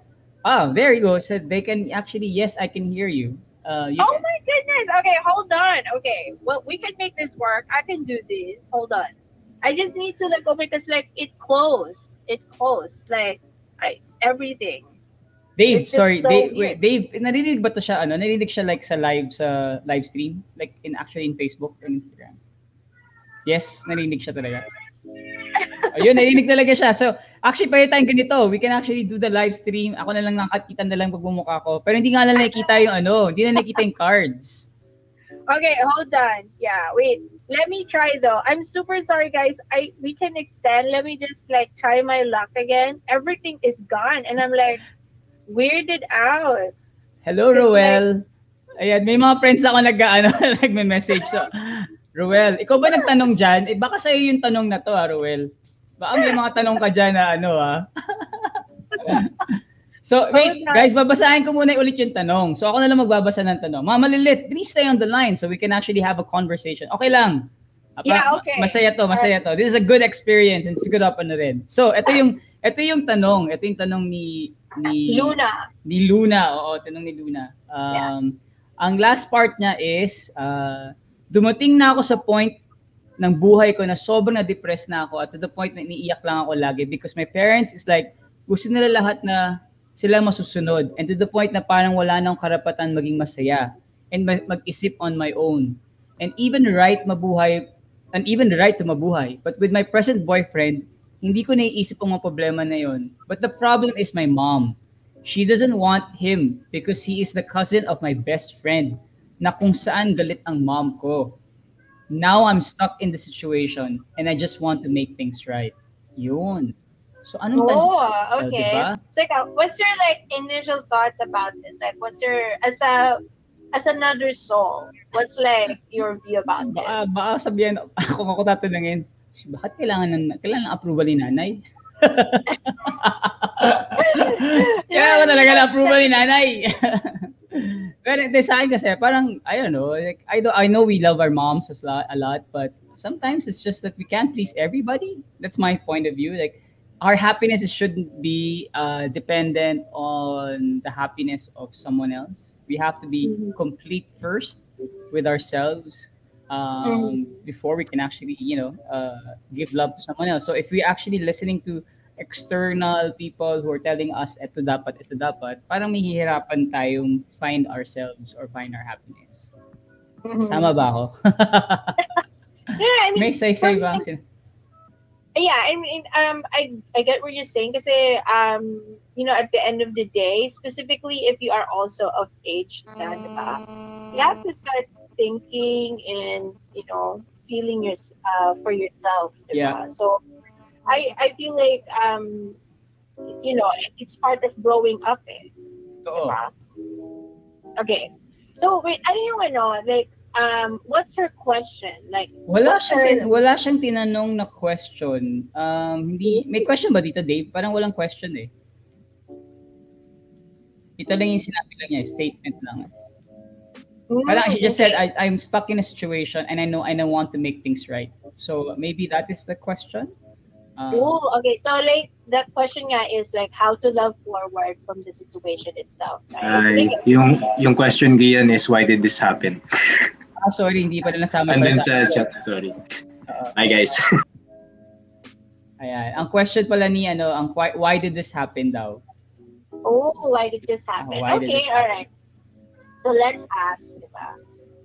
Oh, there you go. So they can actually. Yes, I can hear you. Uh, you Oh can- my goodness. Okay, hold on. Okay, well, we can make this work. I can do this. Hold on. I just need to like go because like it closed. It closed. Like I everything. Dave, just sorry, so Dave, wait, Dave, narinig ba to siya, ano, narinig siya like sa live, sa live stream? Like, in actually in Facebook and Instagram? Yes, narinig siya talaga. Ayun, narinig talaga siya. So, actually, pwede tayong ganito. We can actually do the live stream. Ako na lang nakakita na lang pagmumukha ko. Pero hindi nga lang nakikita yung ano, hindi na nakikita yung cards. Okay, hold on. Yeah, wait. let me try though. I'm super sorry, guys. I we can extend. Let me just like try my luck again. Everything is gone, and I'm like weirded out. Hello, It's Roel. Ayan, may mga friends ako nag ano, nagme-message. So, Roel, ikaw ba nagtanong dyan? Eh, baka sa'yo yung tanong na to, ha, Roel. Baka may mga tanong ka dyan na ano, ha? so, wait, guys, babasahin ko muna ulit yung tanong. So, ako na lang magbabasa ng tanong. Mama Lilit, please stay on the line so we can actually have a conversation. Okay lang. Apa- Yeah, okay. Masaya to, masaya to. This is a good experience and siguro pa na rin. So, ito yung ito yung tanong. Ito yung tanong ni ni Luna. ni Luna. Oo, tanong ni Luna. Um, Ang last part niya is, uh, dumating na ako sa point ng buhay ko na sobrang na-depress na ako at to the point na iniiyak lang ako lagi because my parents is like, gusto nila lahat na sila masusunod and to the point na parang wala nang karapatan maging masaya and ma- mag-isip on my own. And even right mabuhay, and even right to mabuhay. But with my present boyfriend, hindi ko naiisip ang mga problema na yon. But the problem is my mom. She doesn't want him because he is the cousin of my best friend na kung saan galit ang mom ko. Now I'm stuck in the situation and I just want to make things right. Yun. So tan- Oh, Oh, okay. diba? So, ikaw, what's your like initial thoughts about this? Like, what's your as a as another soul? What's like your view about Baka, this? baka sabihin, kung ako tatanungin, bakit kailangan ng, kailangan ng approval ni nanay? Kailangan ko talaga ng approval ni nanay. Pero hindi sa akin kasi, parang, I don't know, like, I, do, I know we love our moms a lot, a lot, but sometimes it's just that we can't please everybody. That's my point of view. Like, our happiness shouldn't be uh, dependent on the happiness of someone else. We have to be Mhm. complete first with ourselves um, before we can actually, you know, uh, give love to someone else. So if we're actually listening to external people who are telling us ito dapat, ito dapat, parang mahihirapan tayong find ourselves or find our happiness. Mhm. Tama ba ako? Yeah, I mean, May say-say ba sin- yeah, I mean, um, I I get what you're saying because, um, you know, at the end of the day, specifically if you are also of age, na, diba, you have to start thinking and you know feeling your uh, for yourself. diba? Yeah. So, I I feel like um, you know, it's part of growing up. Eh. Totoo. Diba? Okay. So wait, ano yung ano, like, um, what's her question? Like, Wala siyang, tin- her- wala siyang tinanong na question. Um, hindi, may question ba dito, Dave? Parang walang question eh. Ito lang yung sinabi lang niya, statement lang. Parang she just said, I, I'm stuck in a situation and I know I don't want to make things right. So maybe that is the question. Um, Oh, okay. So like the question nga is like how to love forward from the situation itself. Right? Ay, yung yung question diyan is why did this happen? ah, sorry, hindi pa na nasama. And then sa- sa chat, sorry. Oo. Hi guys. Ayan. Ang question pala ni, ano, ang why, why did this happen daw? Oh, why did this happen? why did okay, this all right. So let's ask?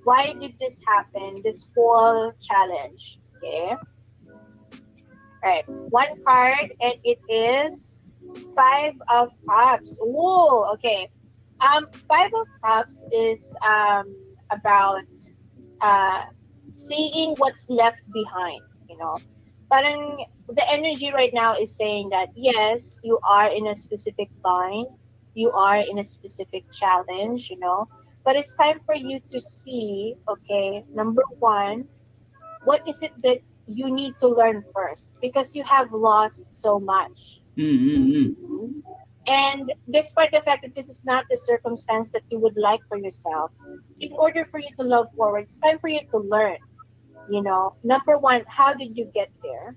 Why did this happen? This whole challenge. Okay. Right. One card and it is five of cups. Whoa, okay. Um, five of cups is um about uh seeing what's left behind, you know. Parang the energy right now is saying that yes, you are in a specific line, you are in a specific challenge, you know, but it's time for you to see, okay, number one, what is it that you need to learn first because you have lost so much. Mm-mm-mm. And despite the fact that this is not the circumstance that you would like for yourself, in order for you to love forward, it's time for you to learn. You know, number one, how did you get there?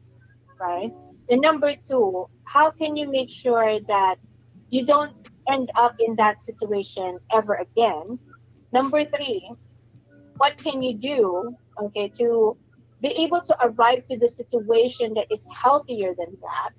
Right? And number two, how can you make sure that you don't end up in that situation ever again? Number three, what can you do, okay, to be able to arrive to the situation that is healthier than that,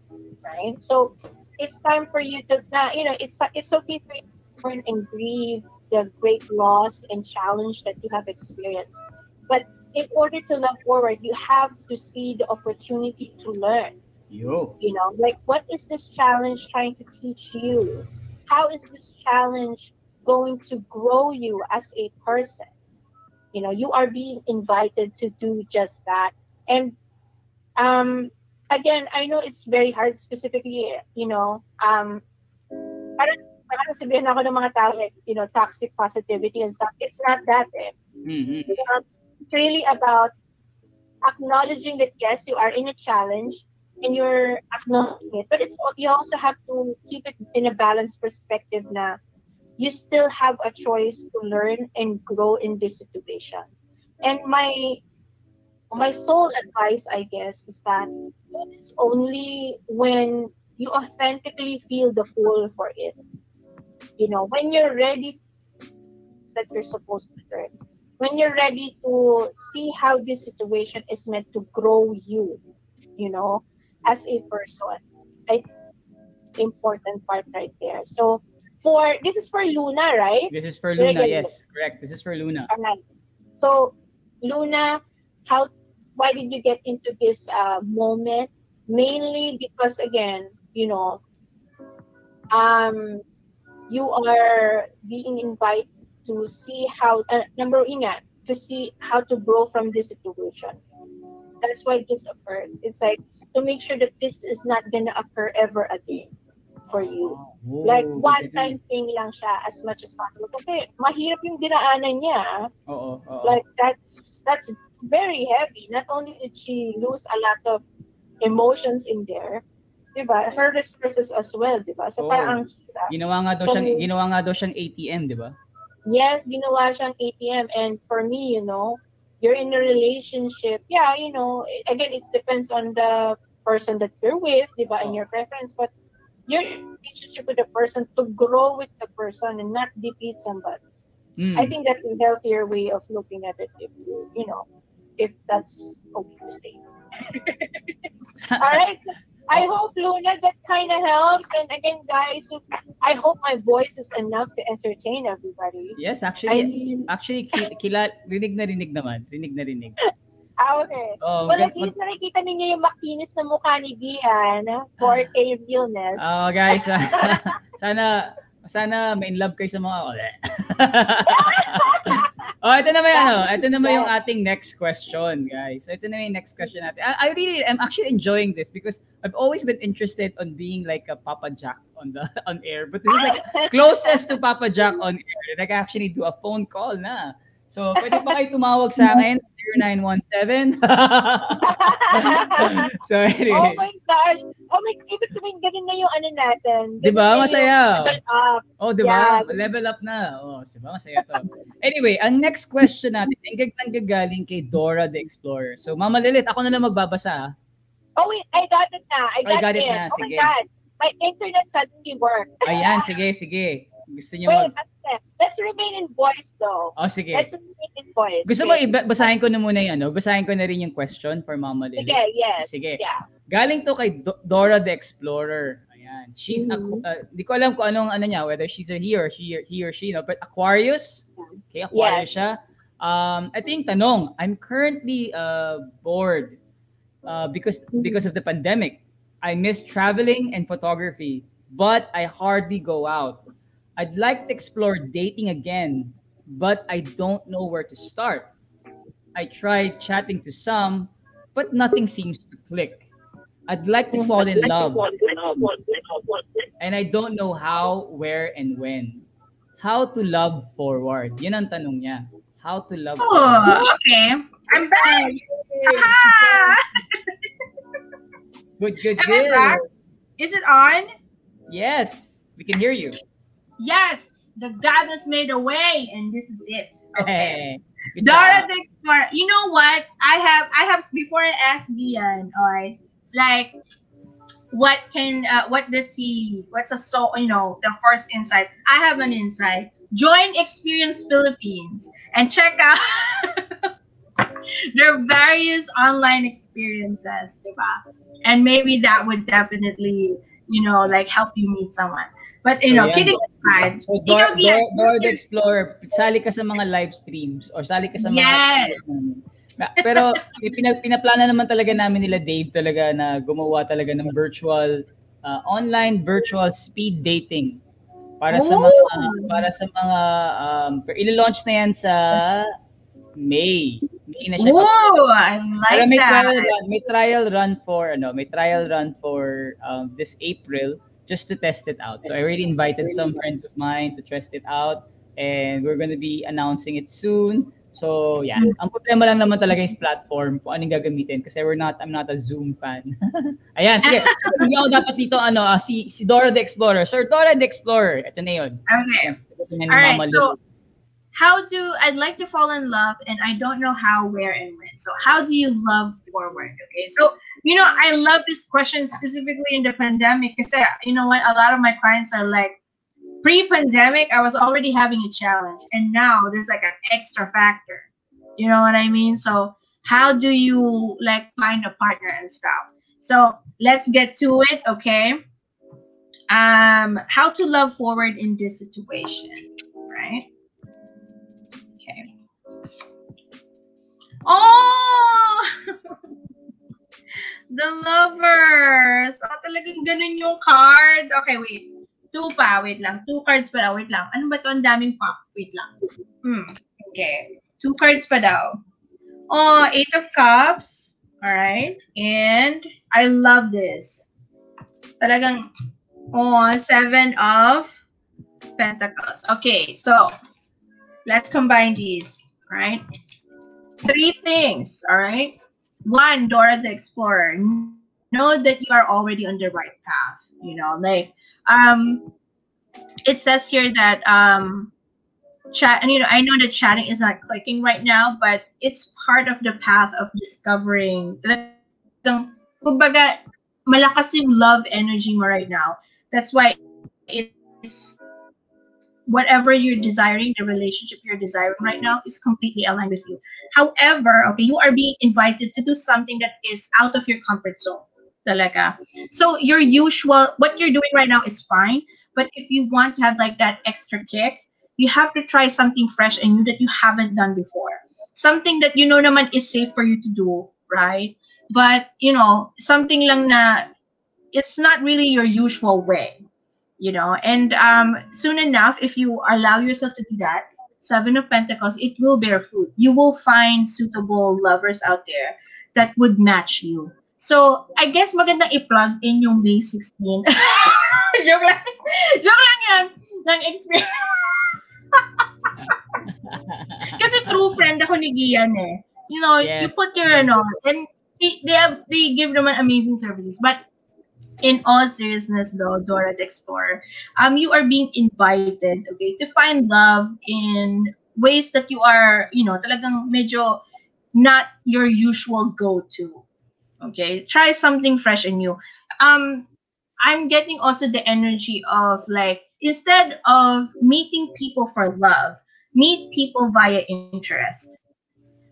right? So it's time for you to na you know it's it's okay for you to mourn and grieve the great loss and challenge that you have experienced but in order to love forward you have to see the opportunity to learn Yo. you know like what is this challenge trying to teach you how is this challenge going to grow you as a person You know, you are being invited to do just that. And um, again, I know it's very hard specifically, you know, um, parang parang sabihin ako ng mga tao, like, you know, toxic positivity and stuff. It's not that eh. Mhm. Um, it's really about acknowledging that yes, you are in a challenge and you're acknowledging it. But it's you also have to keep it in a balanced perspective na you still have a choice to learn and grow in this situation. And my my sole advice, I guess, is that it's only when you authentically feel the pull for it. You know, when you're ready that you're supposed to learn when you're ready to see how this situation is meant to grow you, you know, as a person. I important part right there. So for this is for Luna, right? This is for Luna. good. Yes, correct. This is for Luna. So Luna, how why did you get into this uh, moment? Mainly because again, you know, um, you are being invited to see how uh, number one to see how to grow from this situation. That's why this occurred. It's like to make sure that this is not gonna occur ever again for you. Like Oh, one good. time thing lang siya as much as possible. Kasi mahirap yung dinaanan niya. ah. Oo, oo. Like that's that's very heavy. Not only did she lose a lot of emotions in there, diba? Her resources as well, diba? So Oo. parang ang hirap. Ginawa nga daw So, siyang ginawa nga daw siyang ATM, 'di ba? Yes, ginawa siyang ATM. And for me, you know, you're in a relationship. Yeah, you know, again, it depends on the person that you're with, di ba, and your preference. But your relationship with the person to grow with the person and not defeat somebody. Mm. I think that's a healthier way of looking at it if you, you know, if that's okay to say. All right. I hope Luna that kind of helps. And again, guys, I hope my voice is enough to entertain everybody. Yes, I actually mean, actually ki- kila rinig na rinig naman. Rinig na rinig. Ah, okay. Oh, Well, at least nakikita ninyo yung makinis na mukha ni Gian, 4K realness. Oh, guys, sana sana may in love kayo sa mga Oh, ito naman yung ano, ito naman yung ating next question, guys. So ito na yung next question natin. I, I really am actually enjoying this because I've always been interested on being like a Papa Jack on the on air, but this is like closest to Papa Jack on air that I actually do a phone call na. So, pwede pa kayo tumawag sa akin, 0917. so, oh anyway. my gosh. Oh my, ibig sabihin, ganun na yung ano natin. Di ba? Masaya. level up. Oh, di ba? Yeah. Level up na. Oh, di ba? Masaya to. Anyway, ang next question natin, ang gag- galing kay Dora the Explorer. So, Mama Lilit, ako na lang magbabasa. ah. Oh wait, I got it na. I I got got, it it. na, Oh sige. my God. My internet suddenly worked. Ayan, sige, sige. Gusto niyo Wait, mag... ate, let's remain in voice though. Oh, sige. Let's remain in voice. Gusto mo, Okay. iba- basahin ko na muna yung ano? Basahin ko na rin yung question for Mama Lilit. Sige, yes. Sige. Yeah. Galing to kay Do- Dora the Explorer. Ayan. She's, a, Mhm. uh, di ko alam kung anong ano niya, whether she's a he or she, he or she, no? but Aquarius. Okay, Aquarius siya. Um, ito yung tanong. I'm currently uh, bored uh, because because of the pandemic. I miss traveling and photography, but I hardly go out. I'd like to explore dating again, but I don't know where to start. I tried chatting to some, but nothing seems to click. I'd like to fall in love, and I don't know how, where, and when. How to love forward? Yun ang tanong niya. How to love forward. Oh, okay. I'm back. Ah! Good, good, Am I back? Is it on? Yes, we can hear you. Yes. The goddess made a way, and this is it. Okay. Hey, Dora the Explorer. You know what? I have I have before I ask Gian, alright, like what can uh, what does he what's a so you know the first insight? I have an insight. Join Experience Philippines and check out their various online experiences, diba? And maybe that would definitely, you know, like help you meet someone. But you So, know, yan. kidding aside, So, you know, the your- Explorer, sali ka sa mga live streams or sali ka sa mga... Yes. Pero eh, pina, pinaplana naman talaga namin nila Dave talaga na gumawa talaga ng virtual uh, online virtual speed dating para sa mga Ooh. para sa mga um pero ilo-launch na yan sa May. May na siya. Ooh, I Pero like may trial that. run, may trial run for ano, may trial run for um, this April just to test it out. So I already invited some friends of mine to test it out and we're going to be announcing it soon. So yeah, ang problema lang naman talaga is platform kung anong gagamitin kasi we're not I'm not a Zoom fan. Ayan, sige. Hindi ako dapat dito ano, ah, si si Dora the Explorer. Sir Dora the Explorer. Ito na 'yon. Okay. Ito na All right. So. How do I'd like to fall in love and I don't know how, where, and when. So, how do you love forward? Okay. So, you know, I love this question specifically in the pandemic because you know what? A lot of my clients are like, pre-pandemic, I was already having a challenge, and now there's like an extra factor. You know what I mean? So, how do you like find a partner and stuff? So, let's get to it. Okay. Um, how to love forward in this situation, right? Oh! the lovers. Oh, talagang ganun yung card. Okay, wait. Two pa. Wait lang. Two cards pa daw. Wait lang. Ano ba to? Ang daming pa. Wait lang. Hmm. Okay. Two cards pa daw. Oh, Eight of Cups. Alright. And I love this. Talagang, oh, Seven of Pentacles. Okay, so let's combine these. Right. Three things. All right. One, Dora the Explorer. Know that you are already on the right path. You know, like um, it says here that um, chat. And you know, I know that chatting is not clicking right now, but it's part of the path of discovering. Talagang, Kumbaga, love energy mo right now. That's why it's whatever you're desiring, the relationship you're desiring right now is completely aligned with you. However, okay, you are being invited to do something that is out of your comfort zone. Talaga. So your usual, what you're doing right now is fine. But if you want to have like that extra kick, you have to try something fresh and new that you haven't done before. Something that you know naman is safe for you to do, right? But, you know, something lang na it's not really your usual way you know? And um soon enough if you allow yourself to do that seven of pentacles it will bear fruit. You will find suitable lovers out there that would match you. So i guess magandang i-plug in yung may 16 joke lang. Joke lang yan. Ng experience. Kasi true friend ako ni Gian eh. You know you Yes. put your ano and they, they have they give naman amazing services. But in all seriousness though dora the explorer um you are being invited okay to find love in ways that you are you know talagang medyo not your usual go-to okay? Try something fresh and new. Um i'm getting also the energy of like instead of meeting people for love meet people via interest.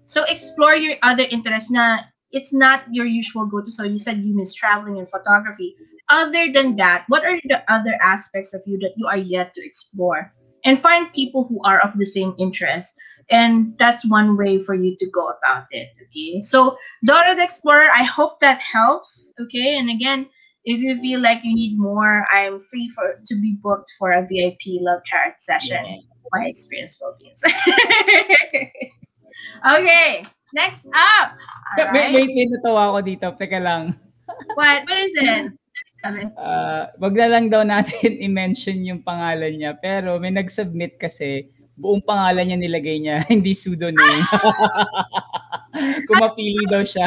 So explore your other interests na it's not your usual go-to. So you said you miss traveling and photography. Other than that what are the other aspects of you that you are yet to explore? And find people who are of the same interest. And that's one way for you to go about it okay? So dora the explorer i hope that helps okay? And again if you feel like you need more i'm free for to be booked for a vip love tarot session. Yeah. my experience Philippines. okay, next up. All right. wait, wait, natawa ako dito. Teka lang. What? What is it? Ah, wag na lang daw natin i-mention yung pangalan niya. Pero may nag-submit kasi, buong pangalan niya nilagay niya, hindi pseudonym. Kung mapili daw siya.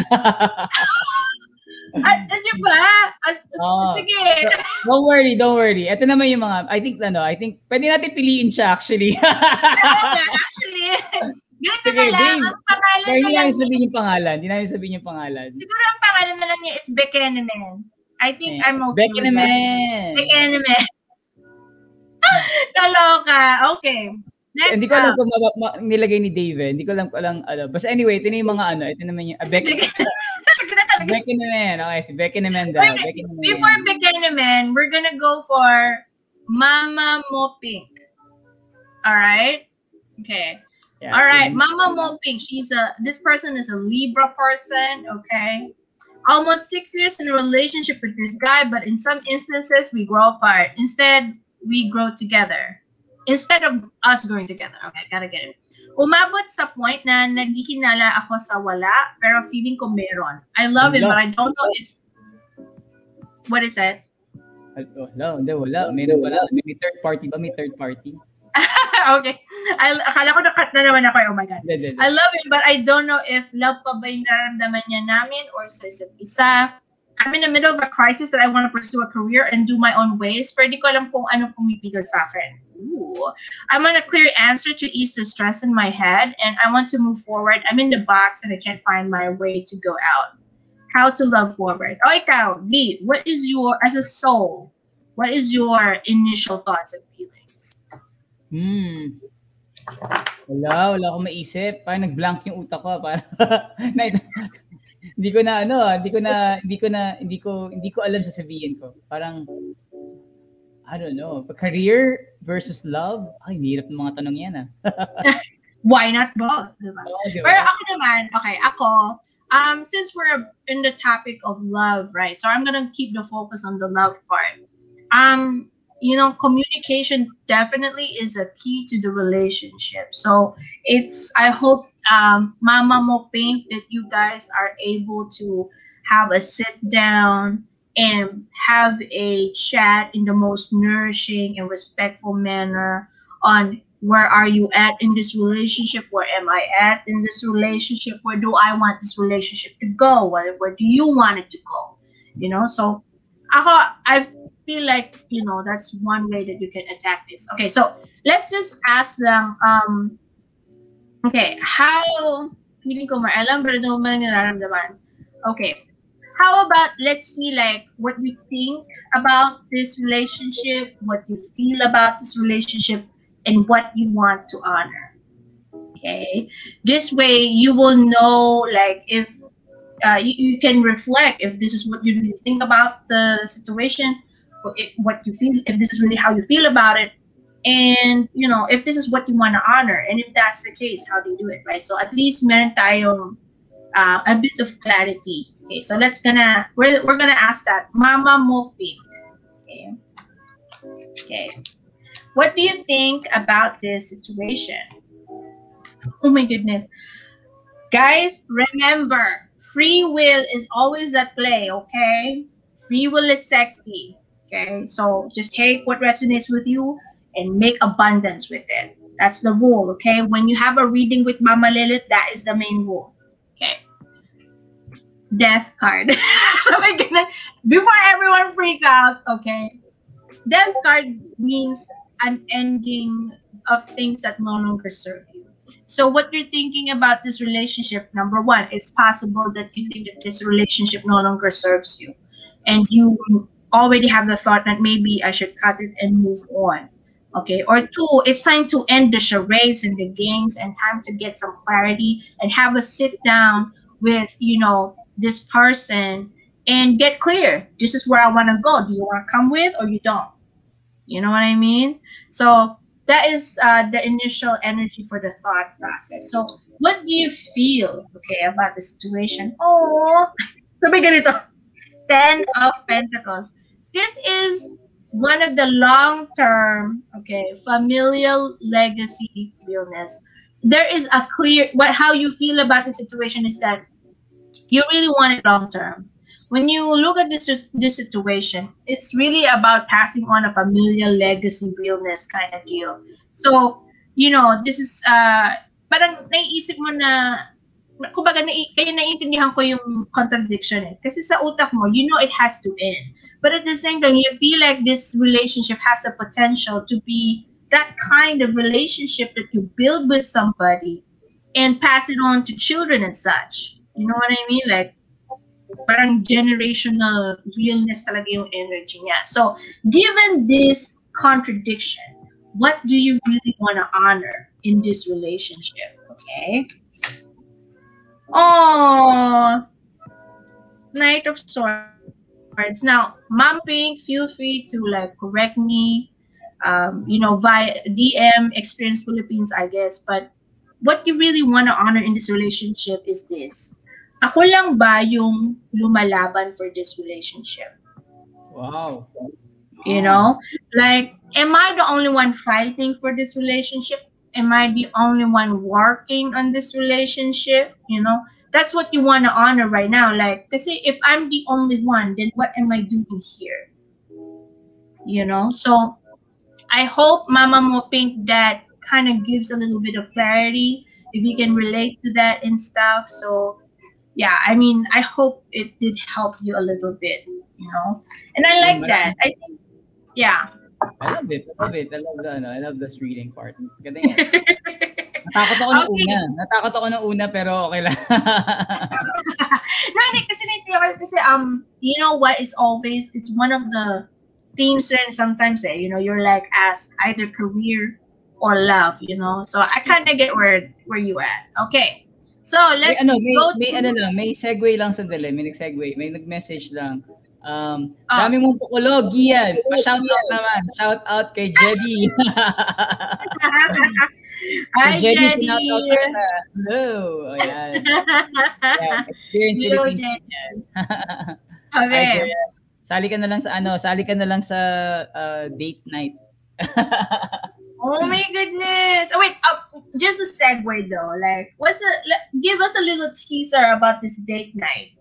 Ah, di ba? Ah, s- Oo. Sige. don't worry, don't worry. Ito naman yung mga, I think, ano, I think, pwede natin piliin siya actually. Actually, ganito Sige, na lang. game. Ang pangalan na hindi namin sabihin yung pangalan. Hindi namin sabihin yung pangalan. Siguro ang pangalan na lang niya is Bekenemen. I think I'm okay naman. Bekenemen. Kaloka. Okay. Next Hindi ko alam kung ma- ma- nilagay ni Dave. Hindi ko lang alam. alam. Basta anyway, ito na yung mga ano. Ito naman yung, ah. Becky naman. Okay, si Becky naman daw. Naman. Before Bekenemen, we're gonna go for Mama Mo Pink. Alright? Okay. Yeah, All right, Mama Mo Pink. She's a this person is a Libra person. Okay, almost six years in a relationship with this guy, but in some instances we grow apart. Instead, we grow together. Instead of us growing together. Okay, gotta get it. umabot sa point na naghihinala ako sa wala, pero feeling ko meron. I love it, but I don't know if... What is it? Oh, wala, hindi, wala. Meron pala. May third party ba? May third party? Ah, okay. I, akala ko nakat na naman ako. Oh my God. Hindi, hindi, I love it, but I don't know if love pa ba yung nararamdaman niya namin or sa isa't isa. I'm in the middle of a crisis that I want to pursue a career and do my own ways. Pero di ko alam kung ano pumipigil sa akin. Ooh. I want a clear answer to ease the stress in my head and I want to move forward. I'm in the box and I can't find my way to go out. How to love forward. Oh, ikaw, B, what is your, as a soul, what is your initial thoughts and feelings? Hmm. Wala, wala akong maisip. Parang nag-blank yung utak ko. Parang, na, hindi ko na ano, ah, hindi ko na hindi ko na hindi ko hindi ko alam sasabihin ko. Parang I don't know, career versus love. Ay, hirap ng mga tanong yan ah. Why not both? Diba? Ba? Pero ako naman, okay, ako, um, since we're in the topic of love, right? So I'm gonna keep the focus on the love part. Um, you know, communication definitely is a key to the relationship. So it's I hope um Mama Mo Pink that you guys are able to have a sit down and have a chat in the most nourishing and respectful manner on where are you at in this relationship where am i at in this relationship where do i want this relationship to go where, where do you want it to go you know so ako, i feel like you know that's one way that you can attack this. Okay so let's just ask them um okay how feeling ko maalam pero ano man nararamdaman. Okay how about let's see like what you think about this relationship what you feel about this relationship and what you want to honor. Okay this way you will know like if uh, you, you can reflect if this is what you really think about the situation if, what you feel if this is really how you feel about it. And you know if this is what you want to honor and if that's the case how do you do it right? So at least meron tayong uh, a bit of clarity. Okay so let's gonna we're, we're gonna ask that. Mama mo okay. Okay. What do you think about this situation? Oh my goodness. Guys remember free will is always at play okay? Free will is sexy okay? So just take what resonates with you and make abundance with it. That's the rule okay? When you have a reading with mama lilith that is the main rule okay? Death card. So we're gonna before everyone freak out okay? Death card means an ending of things that no longer serve you so what you're thinking about this relationship number one it's possible that you think that this relationship no longer serves you. And you already have the thought that maybe i should cut it and move on. Okay? Or two it's time to end the charades and the games and time to get some clarity and have a sit down with you know this person and get clear. This is where i want to go. Do you want to come with or you don't? You know what i mean? So that is uh, the initial energy for the thought process. So what do you feel okay about the situation? Oh sabi ganito. 10 of pentacles. This is one of the long-term okay familial legacy illness there is a clear what how you feel about the situation is that you really want it long term when you look at this this situation it's really about passing on a familial legacy illness kind of deal so you know this is uh parang naiisip mo na kumbaga na, kaya naiintindihan ko yung contradiction eh. Kasi sa utak mo, you know it has to end. But at the same time, you feel like this relationship has a potential to be that kind of relationship that you build with somebody and pass it on to children and such. You know what I mean? Like, parang generational realness talaga yung energy niya. So, given this contradiction, what do you really want to honor in this relationship? Okay? Oh, Knight of Swords. Now, Mom Pink, feel free to like correct me, um, you know, via DM Experience Philippines, I guess. But what you really want to honor in this relationship is this. Ako lang ba yung lumalaban for this relationship? Wow. You oh. know, like, am I the only one fighting for this relationship? am I the only one working on this relationship? You know, that's what you want to honor right now. Like, because if I'm the only one, then what am I doing here? You know, so I hope Mama Mo Pink that kind of gives a little bit of clarity if you can relate to that and stuff. So, yeah, I mean, I hope it did help you a little bit, you know, and I like that. I think, yeah. I love it. I love it. I love the, ano, I love this reading part. Ganda yan. Natakot ako Okay. una. Natakot ako nung una, pero okay lang. no, hindi, kasi nitiyak ako kasi, um, you know what is always, it's one of the themes rin sometimes eh, you know, you're like asked either career or love, you know, so I kind of get where, where you at. Okay, so may, let's ano, may, go may to, ano lang, may segue lang sandali. May nag-segue. May nag-message lang. Um, Ah. dami mong tukulog, Gian. Pa-shout out naman. Shout out kay Jedy. Hi, out ka na. Hello. Ayan. Ayan. Experience Hello, yan. okay. Ay. Sali ka na lang sa ano, sali ka na lang sa uh, date night. Oh my goodness. Oh wait, uh, just a segue though. Like, what's a le- give us a little teaser about this date night?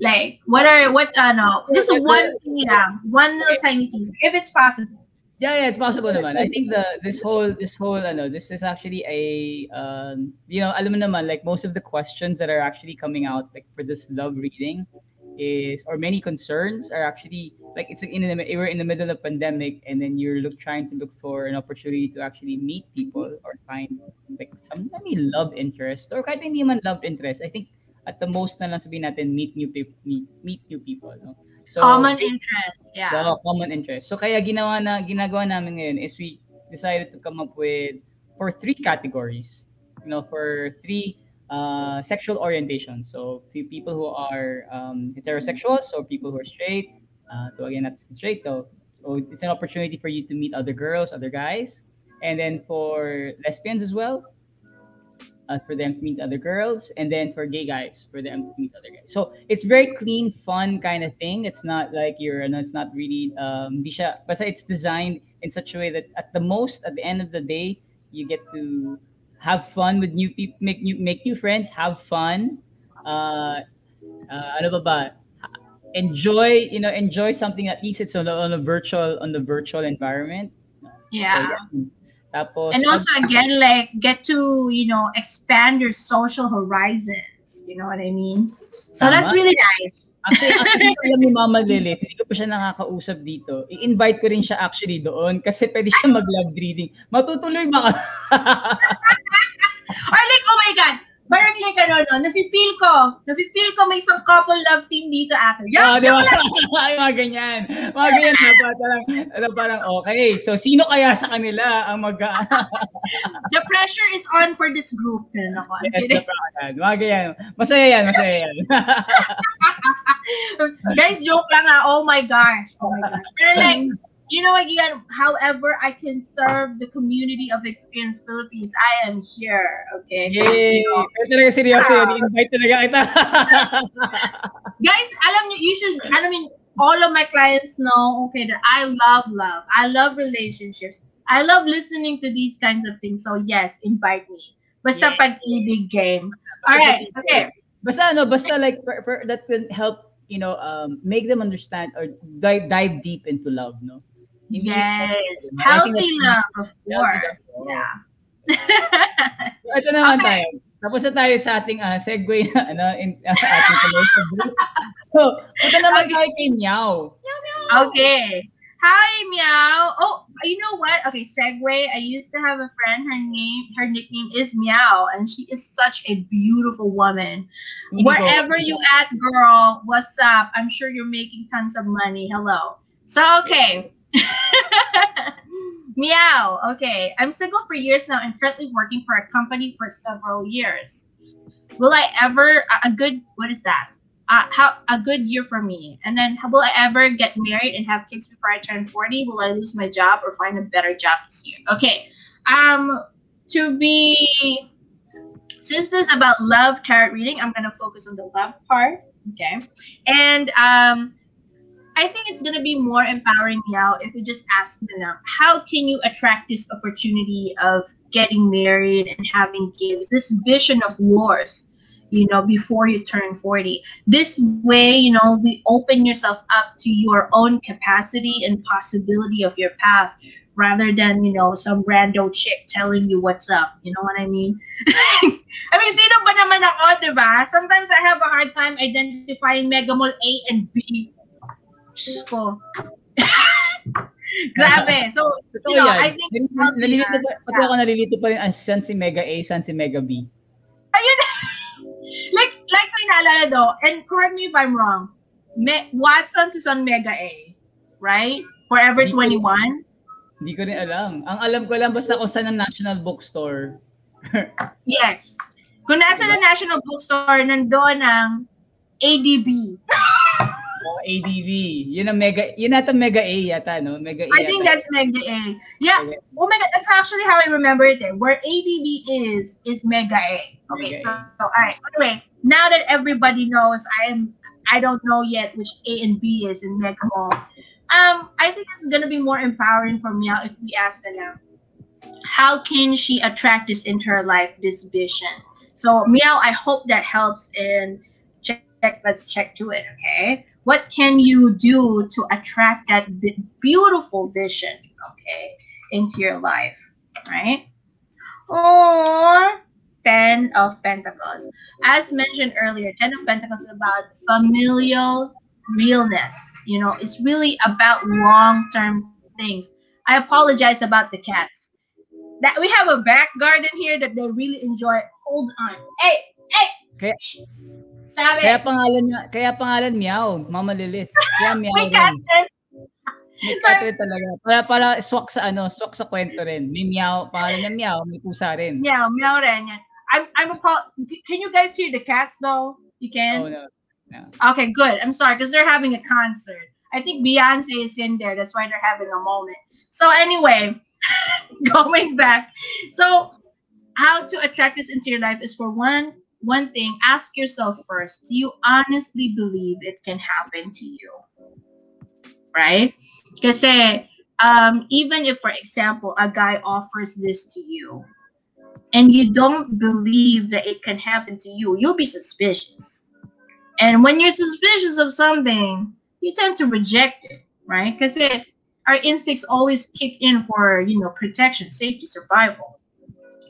Like, what are what? Uh, no, just one thing lang, one little tiny teaser, if it's possible. Yeah, yeah, it's possible naman. I think the this whole this whole ano, this is actually a um, you know, alam naman like most of the questions that are actually coming out like for this love reading is or many concerns are actually like it's in the we're in the middle of pandemic and then you're look trying to look for an opportunity to actually meet people or find like some maybe love interest or kahit hindi man love interest. I think at the most na lang sabihin natin meet new people meet, meet new people, no? So, Common interest, yeah. So, common interest. So kaya ginawa na ginagawa namin ngayon is we decided to come up with for three categories. You know, for three uh, sexual orientation. So people who are um, heterosexual, so people who are straight. Uh, to again, that's straight though. So it's an opportunity for you to meet other girls, other guys, and then for lesbians as well. Uh, for them to meet other girls, and then for gay guys, for them to meet other guys. So it's very clean, fun kind of thing. It's not like you're, no, it's not really, um, siya, it's designed in such a way that at the most, at the end of the day, you get to have fun with new people, make new, make new friends, have fun. Uh, uh, ano ba ba? Enjoy, you know, enjoy something at least it's on a, on a virtual, on the virtual environment. So, Yeah. yeah. Tapos, And also again, like get to you know expand your social horizons. You know what I mean? So that's really nice. Actually, actually alam ni Mama Lilith, hindi ko pa siya nakakausap dito. I-invite ko rin siya actually doon kasi pwede siya mag-love reading. Matutuloy ba ka? Or like, oh my God, parang like ano, no, nafe-feel ko, nafe-feel ko may isang couple love team dito after. Ah, Yeah, di ba? Ay, mga ganyan. Mga ganyan dapat. Parang, ano, parang, okay. So, sino kaya sa kanila ang mag- the pressure is on for this group. Ganun ako. Yes, the. Mga ganyan. Masaya yan, masaya yan. Guys, joke lang ah. Oh my gosh. Oh my gosh. Pero like, you know what, Ian, however I can serve the community of Experience Philippines, I am here. Okay? Yay! Pero talaga seryoso yun. Talaga kita. guys, alam niyo, you should, I mean, all of my clients know, okay, that I love love. I love relationships. I love listening to these kinds of things. So yes, invite me. Basta Yeah. pag-ibig game. All right, okay. Basta ano, basta like that can help, you know, um, make them understand or dive dive deep into love, no? Hindi- Yes, healthy that's- love, of course. love, oo. Yeah. So, ito naman Okay. tayo. Tapos na tayo sa ating ah, segue na ano, in, uh, ating commercial break. So, punta naman Okay. tayo kay Meow. Okay. Hi, Meow. Oh, you know what? Okay, segue. I used to have a friend. Her name, her nickname is Meow, and she is such a beautiful woman. Hindi ko- Wherever you at, girl, what's up? I'm sure you're making tons of money. Hello. So, okay. Meow. Okay. I'm single for years now and currently working for a company for several years. Will I ever a- good what is that? Uh, how a good year for me. And then will I ever get married and have kids before I turn 40? Will I lose my job or find a better job this year? Okay. Um to be since this is about love tarot reading, I'm gonna focus on the love part. Okay. And um I think it's gonna be more empowering now if you just ask them how can you attract this opportunity of getting married and having kids, this vision of yours, you know, before you turn 40. This way, you know, we open yourself up to your own capacity and possibility of your path rather than, you know, some rando chick telling you what's up. You know what I mean? I mean, sino ba naman ako, di ba? Sometimes I have a hard time identifying Megamall A and B. Diyos ko. Grabe. So, Totoo you know, yan. I think nalilito pa, pati ako nalilito pa rin, saan si Mega A, saan si Mega B. ayun, like, like may naalala do, and correct me if I'm wrong, Me- Watson's is on Mega A, right? Forever Hindi ko- 21? Hindi ko rin alam. Ang alam ko lang basta kung saan ang National Bookstore. Yes. Kung nasa na National Bookstore, nandoon ang ADB. O ADV. Yun ang Mega, yun nata Mega A yata, no? Mega A I think yata. that's Mega A. Yeah. Oh my God, that's actually how I remember it. eh. Where ADB is, is Mega A. Okay, Mega so, A. so, all right. Anyway, now that everybody knows, I am, I don't know yet which A and B is in Mega Mall. Um, I think it's gonna be more empowering for Meow if we ask her now. How can she attract this into her life, this vision? So Meow, I hope that helps and check, let's check to it, okay? What can you do to attract that beautiful vision, okay, into your life, right? Or Ten of Pentacles. As mentioned earlier, Ten of Pentacles is about familial realness. You know, it's really about long-term things. I apologize about the cats. That we have a back garden here that they really enjoy. Hold on. Hey, hey. Kaya- Stop Kaya pangalan niya, kaya pangalan Meow, Mama Lilith. Kaya Meow May rin. cats din. May cat rin talaga. Para, para swak sa ano, swak sa kwento rin. May Meow, pangalan niya Meow, may pusa rin. Meow, meow rin yan. I'm, I'm a Can you guys hear the cats though? You can? Oh, no. Okay, good. I'm sorry because they're having a concert. I think Beyonce is in there. That's why they're having a moment. So anyway, going back. So how to attract this into your life is for one one thing, ask yourself first, do you honestly believe it can happen to you? Right? Because um, even if, for example, a guy offers this to you and you don't believe that it can happen to you, you'll be suspicious. And when you're suspicious of something, you tend to reject it, right? Because our instincts always kick in for, you know, protection, safety, survival.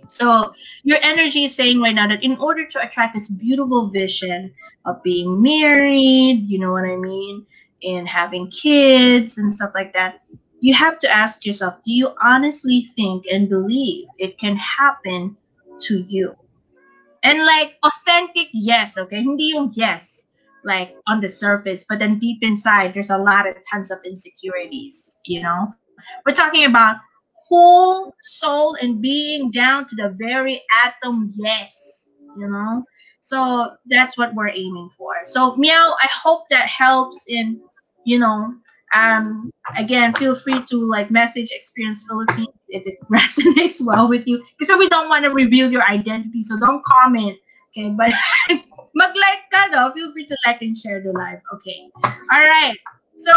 So your energy is saying right now that in order to attract this beautiful vision of being married, you know what I mean, and having kids and stuff like that, you have to ask yourself, do you honestly think and believe it can happen to you? And like authentic yes, okay? Hindi yung yes like on the surface, but then deep inside there's a lot of tons of insecurities, you know? We're talking about whole soul and being down to the very atom yes, you know? So that's what we're aiming for. So meow, I hope that helps in, you know, um again feel free to like message experience philippines if it resonates well with you. Because we don't want to reveal your identity so don't comment okay? But mag-like ka though. Feel free to like and share the live okay? All right so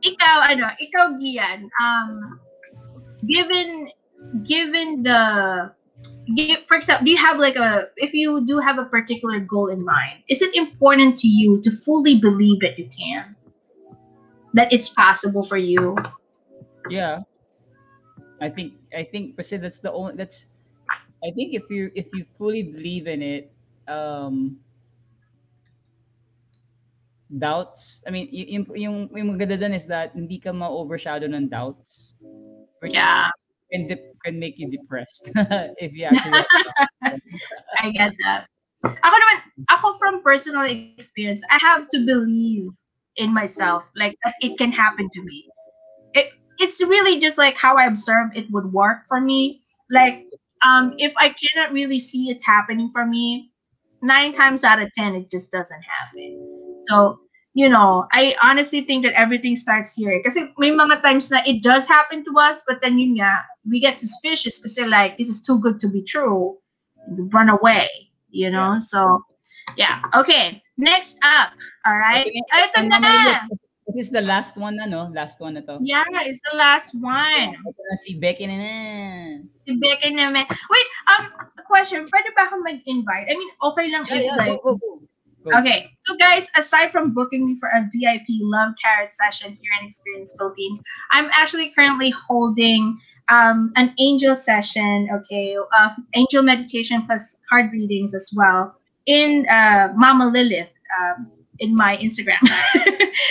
ikaw ano ikaw Gian um given given the give, for example do you have like a if you do have a particular goal in mind is it important to you to fully believe that you can that it's possible for you Yeah. I think I think kasi that's the only that's I think if you if you fully believe in it, um doubts, I mean, yung yung yung maganda dun is that hindi ka ma-overshadow ng doubts. Which yeah can dep- can make you depressed if you actually I get that. Ako naman, ako from personal experience, I have to believe in myself, like that it can happen to me. It it's really just like how I observe it would work for me. Like, um, if I cannot really see it happening for me, nine times out of ten, it just doesn't happen. So, you know, I honestly think that everything starts here. Kasi may mga times na it does happen to us, but then yun nga, we get suspicious kasi like, this is too good to be true. Run away, you know? So, yeah. Okay, next up. All right. Okay, Ito na. This is the last one na, no? Last one na to. Yeah, it's the last one. Ito na si Becky na na. Si Becca naman. Wait, um, question. Pwede ba ako mag-invite? I mean, okay lang if like, go, go, go. Okay, so guys, aside from booking me for a VIP Love Tarot session here in Experience Philippines, I'm actually currently holding um, an angel session, okay, uh, angel meditation plus card readings as well in uh, Mama Lilith um, in my Instagram.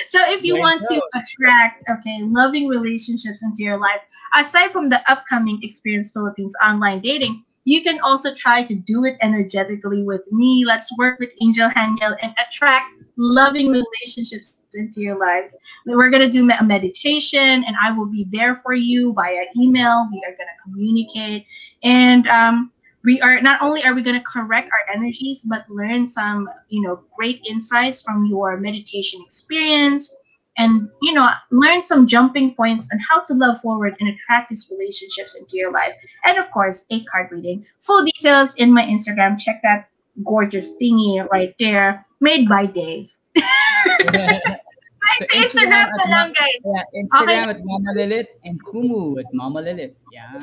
so if you want to attract, okay, loving relationships into your life, aside from the upcoming Experience Philippines online dating, you can also try to do it energetically with me. Let's work with Angel Haniel and attract loving relationships into your lives. We're going to do a meditation and I will be there for you via email. We are going to communicate and um, we are not only are we going to correct our energies but learn some you know great insights from your meditation experience and you know learn some jumping points on how to love forward and attract these relationships into your life and of course a card reading full details in my instagram check that gorgeous thingy right there made by dave So, instagram Instagram na lang guys Yeah, Instagram at Mama Lilith and Kumu at Mama Lilith. Yeah.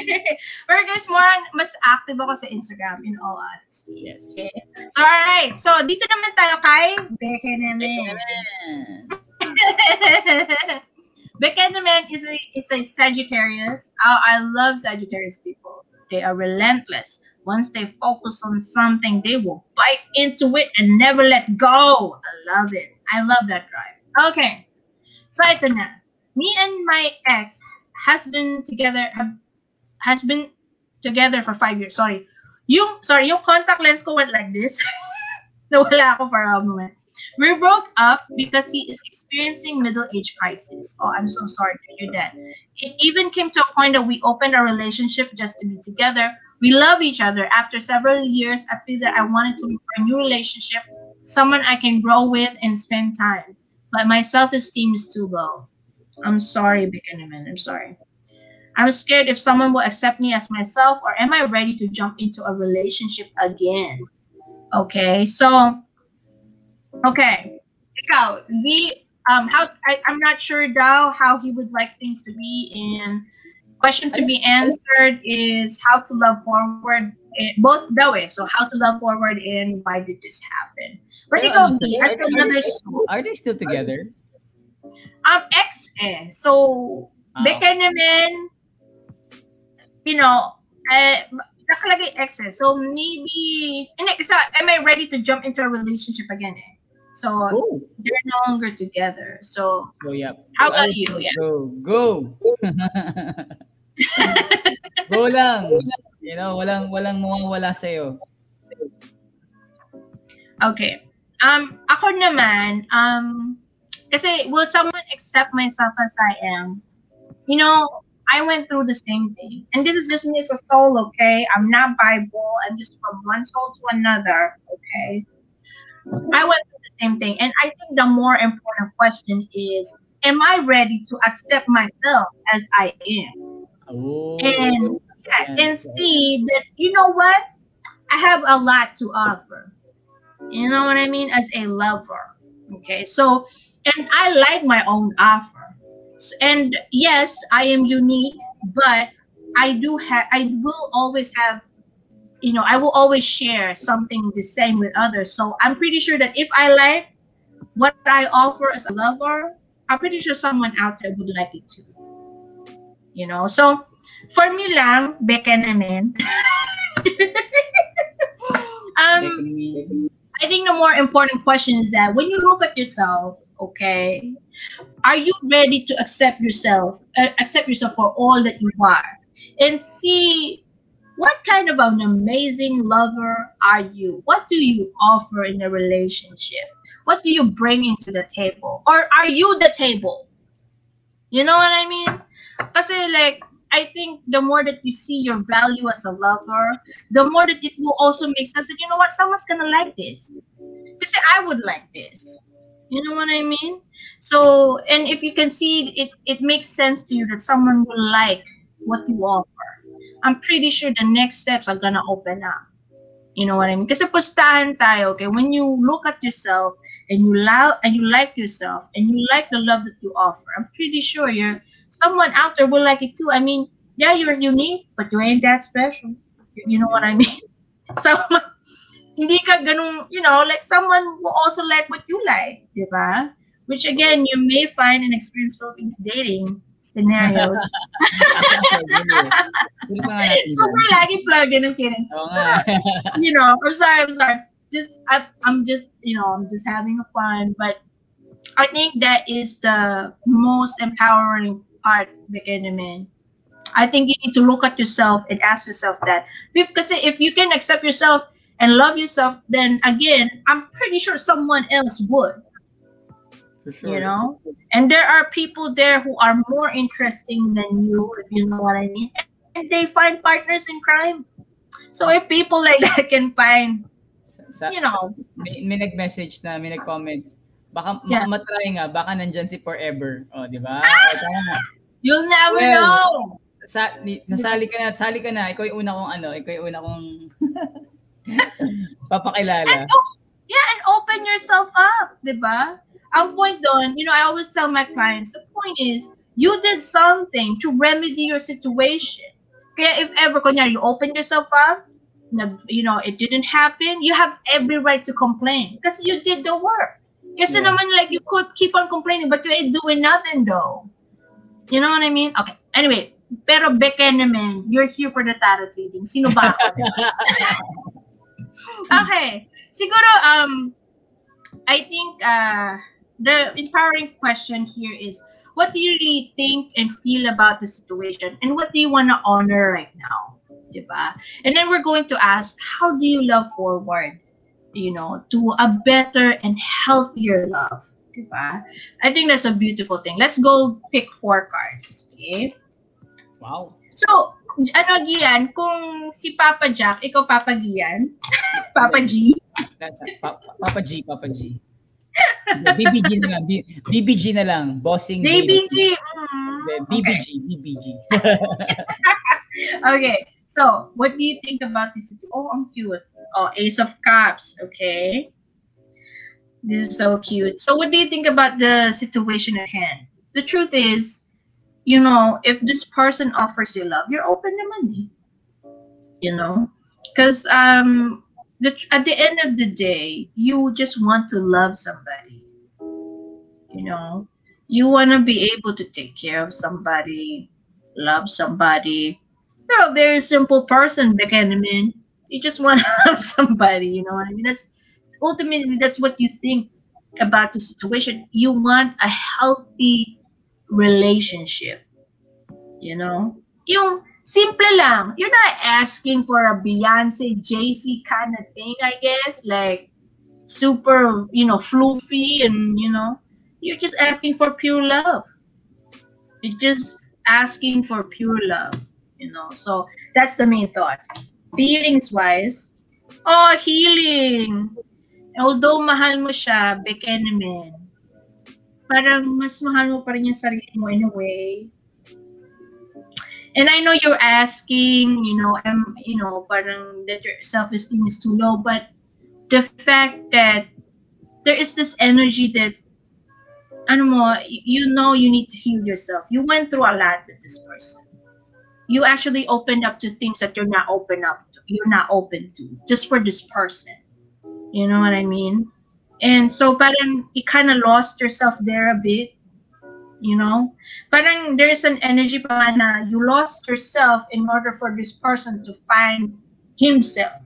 Pero guys, more on, mas active ako sa Instagram in all honesty. Yes. Okay. So, alright. So, dito naman tayo kay Beke naman. Beke naman is a, is a Sagittarius. Oh, I love Sagittarius people. They are relentless. Once they focus on something, they will bite into it and never let go. I love it. I love that drive. Okay. So, ito na. Me and my ex has been together, have, has been together for five years. Sorry. Yung, sorry, yung contact lens ko went like this. Nawala ako for a moment. We broke up because he is experiencing middle age crisis. Oh, I'm so sorry to hear that. It even came to a point that we opened our relationship just to be together. We love each other. After several years, I feel that I wanted to look for a new relationship, someone I can grow with and spend time. But my self-esteem is too low. I'm sorry, Bikiniman. I'm sorry. I'm scared if someone will accept me as myself, or am I ready to jump into a relationship again? Okay, so okay, ikaw, the um how I, I'm not sure daw how he would like things to be, and question to be answered is how to love forward. eh, both daw eh. So how to love forward and why did this happen? But Pero ikaw, ano, B, are- are- another Are they still together? um ex eh. So Beka naman, you know, eh, nakalagay ex eh. So maybe, hindi, kasi am I ready to jump into a relationship again eh? So Go. they're no longer together. So So, yeah. how about I- you? Yeah. Go. Go. go lang. You know, walang walang mawawala sa'yo. Okay. Um, ako naman, um, kasi will someone accept myself as I am? You know, I went through the same thing. And this is just me as a soul, okay? I'm not Bible. I'm just from one soul to another, okay? I went same thing. And I think the more important question is, am I ready to accept myself as I am? Oh. And yeah, and see that you know what i have a lot to offer you know what i mean as a lover okay so and i like my own offer and yes i am unique but i do have i will always have you know i will always share something the same with others so i'm pretty sure that if i like what i offer as a lover i'm pretty sure someone out there would like it too you know so for me lang, beka namin. um, I think the more important question is that when you look at yourself, okay, are you ready to accept yourself, uh, accept yourself for all that you are, and see what kind of an amazing lover are you? What do you offer in a relationship? What do you bring into the table, or are you the table? You know what I mean? Kasi like I think the more that you see your value as a lover, the more that it will also make sense that you know what, someone's gonna like this. Because I would like this. You know what I mean? So, and if you can see it, it makes sense to you that someone will like what you offer. I'm pretty sure the next steps are gonna open up. You know what I mean? Kasi pustahan tayo, okay? When you look at yourself and you love and you like yourself and you like the love that you offer, I'm pretty sure you're someone out there will like it too. I mean, yeah, you're unique, but you ain't that special. You know what I mean? Someone, hindi ka ganun, you know, like someone will also like what you like, di ba? Which again, you may find in experience Philippines dating scenarios. Sige pa nga natin so, we're lagi plug in, I'm kidding. Oo nga. you know, I'm sorry, I'm sorry. Just I, I'm just, you know, I'm just having a fun, but I think that is the most empowering part, Bekenemin. I think you need to look at yourself and ask yourself that. Because if you can accept yourself and love yourself, then again, I'm pretty sure someone else would, For sure. you know? And there are people there who are more interesting than you, if you know what I mean. And they find partners in crime. So if people like that can find, Sa, sa, you know, may, may nag-message na, may nag-comments. Baka Yeah. matry nga, baka nandyan si forever. O, di ba? Ah! Tama. you'll never Well, know. Sa, nasali ka na, sali ka na. Ikaw yung una kong ano, ikaw yung una kong papakilala. And, oh, yeah, and open yourself up, di ba? Ang point doon, you know, I always tell my clients, the point is, you did something to remedy your situation. Kaya if ever, kunyari, you open yourself up, you know, it didn't happen, you have every right to complain because you did the work. Kasi Yeah. naman, like, you could keep on complaining, but you ain't doing nothing, though. You know what I mean? Okay, anyway, pero Beke naman, you're here for the tarot reading. Sino ba ako? okay. Siguro, um, I think uh, the empowering question here is, what do you really think and feel about the situation? And what do you want to honor right now? Diba? And then we're going to ask, how do you love forward? You know, to a better and healthier love. Diba? I think that's a beautiful thing. Let's go pick four cards. Okay? Wow. So, ano Gian, kung si Papa Jack, ikaw Papa Gian, Papa G, That's, pa, pa- Papa G, Papa G. BBG na lang. B- BBG na lang. Bossing. Baby Daily. G. mm, okay. BBG, BBG. okay, so what do you think about this? Oh, I'm cute. Oh, Ace of Cups. Okay, this is so cute. So, what do you think about the situation at hand? The truth is, you know, if this person offers you love, you're open to money. You know, because um, the, at the end of the day, you just want to love somebody. You know, you want to be able to take care of somebody, love somebody. You're a very simple person, Bekenemin. You just want to love somebody, you know what I mean? That's ultimately that's what you think about the situation. You want a healthy relationship. You know? Yung simple lang. You're not asking for a Beyonce, Jay-Z kind of thing, I guess. Like super, you know, floofy and you know, you're just asking for pure love. You're just asking for pure love, you know. So that's the main thought. Feelings wise, oh, healing. Although mahal mo siya, Bekenemen, parang mas mahal mo pa rin yung sarili mo in a way. And I know you're asking, you know, um, you know, parang that your self-esteem is too low, but the fact that there is this energy that ano mo, you know you need to heal yourself. You went through a lot with this person. You actually opened up to things that you're not open up to, you're not open to just for this person. You know what I mean? And so parang you kind of lost yourself there a bit. You know? Parang there's an energy pa na you lost yourself in order for this person to find himself.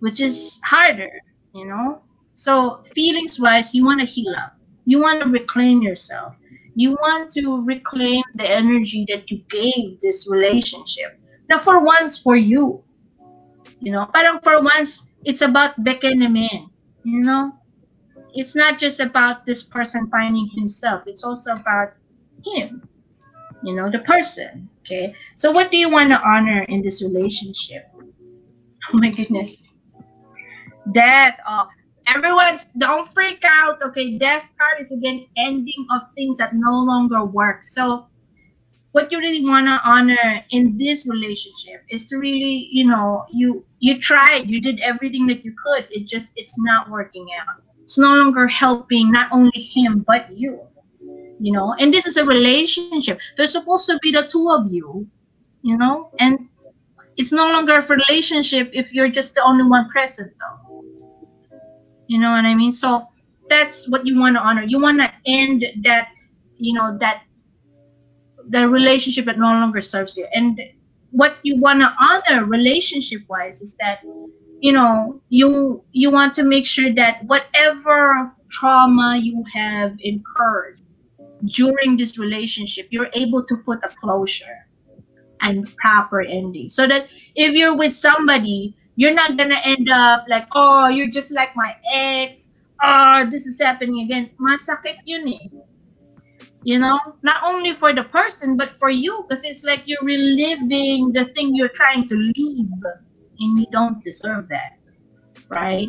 Which is harder, you know? So feelings wise, you want to heal up you want to reclaim yourself you want to reclaim the energy that you gave this relationship now for once for you you know parang for once it's about bekenemen you know it's not just about this person finding himself it's also about him you know the person okay? So what do you want to honor in this relationship? Oh my goodness. Death oh everyone's don't freak out okay? Death card is again ending of things that no longer work. So what you really want to honor in this relationship is to really you know you you tried you did everything that you could it just it's not working out it's no longer helping not only him but you you know? And this is a relationship. There's supposed to be the two of you you know? And it's no longer a relationship if you're just the only one present though. You know what i mean? So that's what you want to honor. You want to end that you know that the relationship that no longer serves you. And what you want to honor relationship wise is that you know you you want to make sure that whatever trauma you have incurred during this relationship you're able to put a closure and proper ending. So that if you're with somebody you're not gonna end up like oh you're just like my ex. Oh this is happening again. Masakit yun eh. You know? Not only for the person but for you because it's like you're reliving the thing you're trying to leave and you don't deserve that right?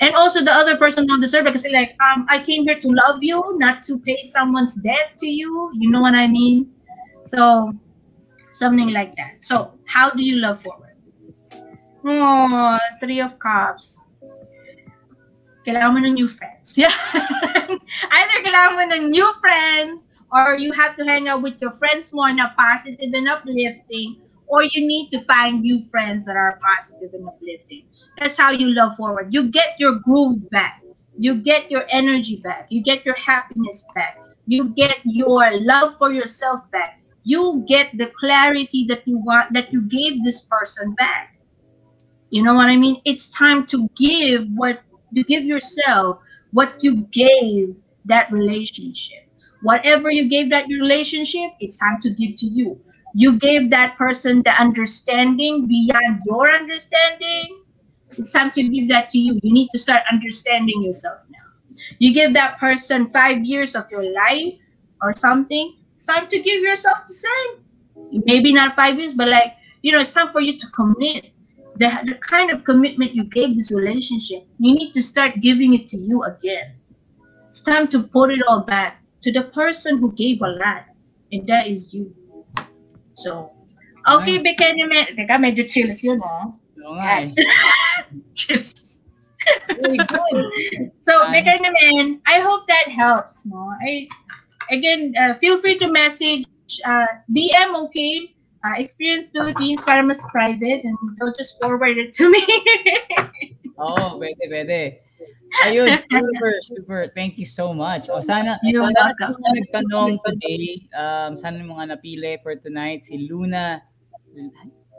And also the other person don't deserve it because like um i came here to love you not to pay someone's debt to you. You know what i mean? So something like that. So how do you love forward? Oh three of cups. Kailangan mo ng new friends. Yeah. Either kailangan mo ng new friends or you have to hang out with your friends more na positive and uplifting or you need to find new friends that are positive and uplifting. That's how you love forward. You get your groove back. You get your energy back. You get your happiness back. You get your love for yourself back. You get the clarity that you want that you gave this person back. You know what I mean? It's time to give what to give yourself what you gave that relationship. Whatever you gave that relationship, it's time to give to you. You gave that person the understanding beyond your understanding. It's time to give that to you. You need to start understanding yourself now. You give that person five years of your life or something. It's time to give yourself the same. Maybe not five years, but like, you know, it's time for you to commit the, the kind of commitment you gave this relationship, you need to start giving it to you again. It's time to put it all back to the person who gave a lot, and that is you. So, okay, Nice. Beka naman. Teka, medyo chills yun, oh. Oo nga eh. chills. Very good. So, Nice. Beka naman, I hope that helps, no? I, again, uh, feel free to message uh, DM, okay? Uh, Experience Philippines para mas private and they'll just forward it to me. Oo, pwede, pwede. Ayun, super, super. Thank you so much. O sana, You're sana sa welcome. mga nagtanong today, um, sana yung mga napili for tonight, si Luna,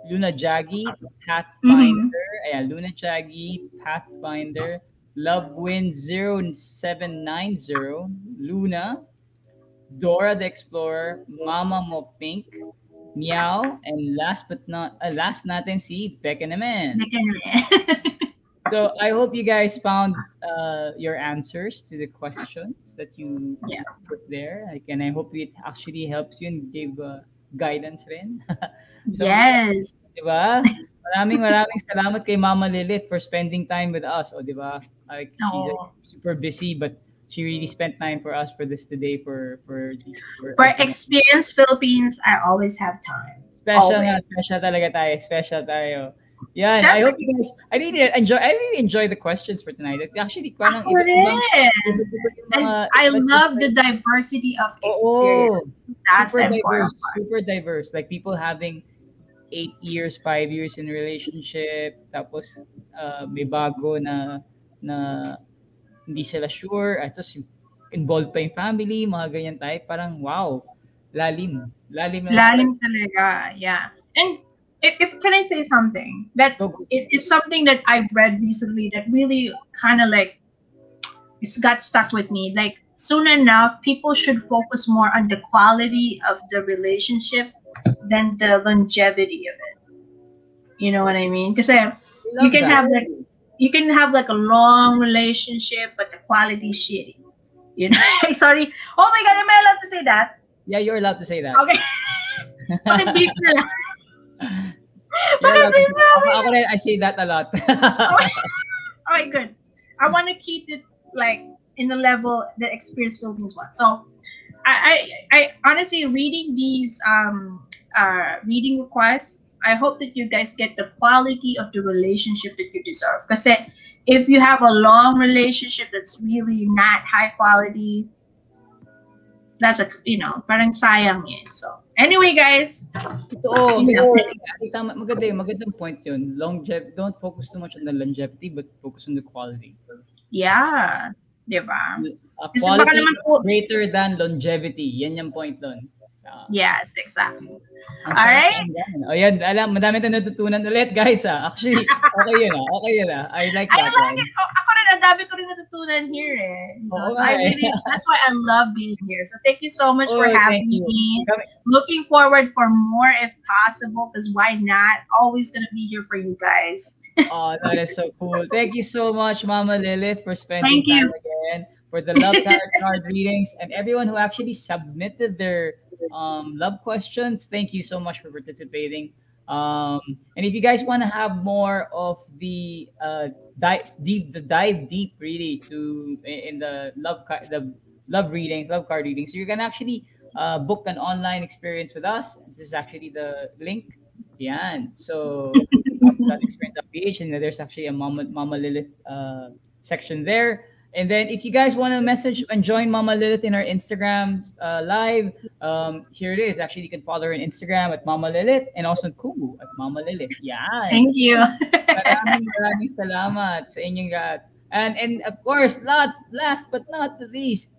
Luna Jaggy, Pathfinder, ayan, Luna Jaggy, Pathfinder, Lovewin 0790, Luna, Dora the Explorer, Mama Mo Pink, Meow, and last but not, uh, last natin si Becca naman. Beka naman. So I hope you guys found uh, your answers to the questions that you Yeah. put there. Like, and I hope it actually helps you and gave uh, guidance rin. So, yes. Diba? Maraming maraming salamat kay Mama Lilith for spending time with us. O, diba? Like, she's like, super busy, but she really spent time for us for this today for for these for, For Experience Philippines, I always have time. special always. nga, special talaga tayo, special tayo. Yan, I hope you guys, I really enjoy, I really enjoy the questions for tonight. It Actually, parang Ako rin. And mga- I love the diversity of experience. That's super important. diverse, super diverse. Like people having eight years, five years in a relationship, tapos uh, may bago na na hindi sila sure, at tapos involved pa yung family, mga ganyan type, parang wow, lalim. Lalim na Lalim talaga, yeah. And if, if can I say something that Go, go. it, it's something that I've read recently that really kind of like it's got stuck with me. Like soon enough, people should focus more on the quality of the relationship than the longevity of it. You know what I mean? Because you can that. have like you can have like a long relationship, but the quality is shitty. You know? Sorry. Oh my god, am I allowed to say that? Yeah, you're allowed to say that. Okay. Pakibleep na lang. To Pakibleep say, na ako, rin, I say that a lot. Okay, good. I want to keep it like in the level that Experience Philippines wants. So, I, I, I honestly reading these um uh reading requests. I hope that you guys get the quality of the relationship that you deserve. Because if you have a long relationship that's really not high quality, that's a you know parang sayang eh. So anyway, guys, lang. Ay, tama, maganda yun. Magandang point yun. Longevity, don't focus too much on the longevity, but focus on the quality. yeah, diba? Uh, Kasi baka quality naman po, greater than longevity. Yan yung point doon. Uh, yes, exactly. Alright. sarap yan. O yan, alam, madami tayong natutunan ulit, guys. Ah. Actually, okay yun ah. Okay yun ah. I like I that like one. it. Oh, ako rin, ang dami ko rin natutunan here eh. You Oo so I eh. really, that's why I love being here. So thank you so much for Oh, thank having you. me. Looking forward for more if possible, because why not? Always gonna be here for you guys. Oh, that is so cool. Thank you so much, Mama Lilith, for spending Thank you. time again for the love tarot card readings and everyone who actually submitted their um, love questions. Thank you so much for participating. Um, and if you guys want to have more of the uh, dive deep, the dive deep really to in the love card, the love readings, love card readings, so you can actually uh, book an online experience with us. This is actually the link. Yan. So that experience.ph and there's actually a Mama, Mama Lilith uh, section there. And then if you guys want to message and join Mama Lilith in our Instagram uh, live, um, here it is. Actually, you can follow her on Instagram at Mama Lilith and also on Kumu at Mama Lilith. Yeah. Thank you. Maraming maraming salamat sa inyong lahat. And and of course, last last but not the least,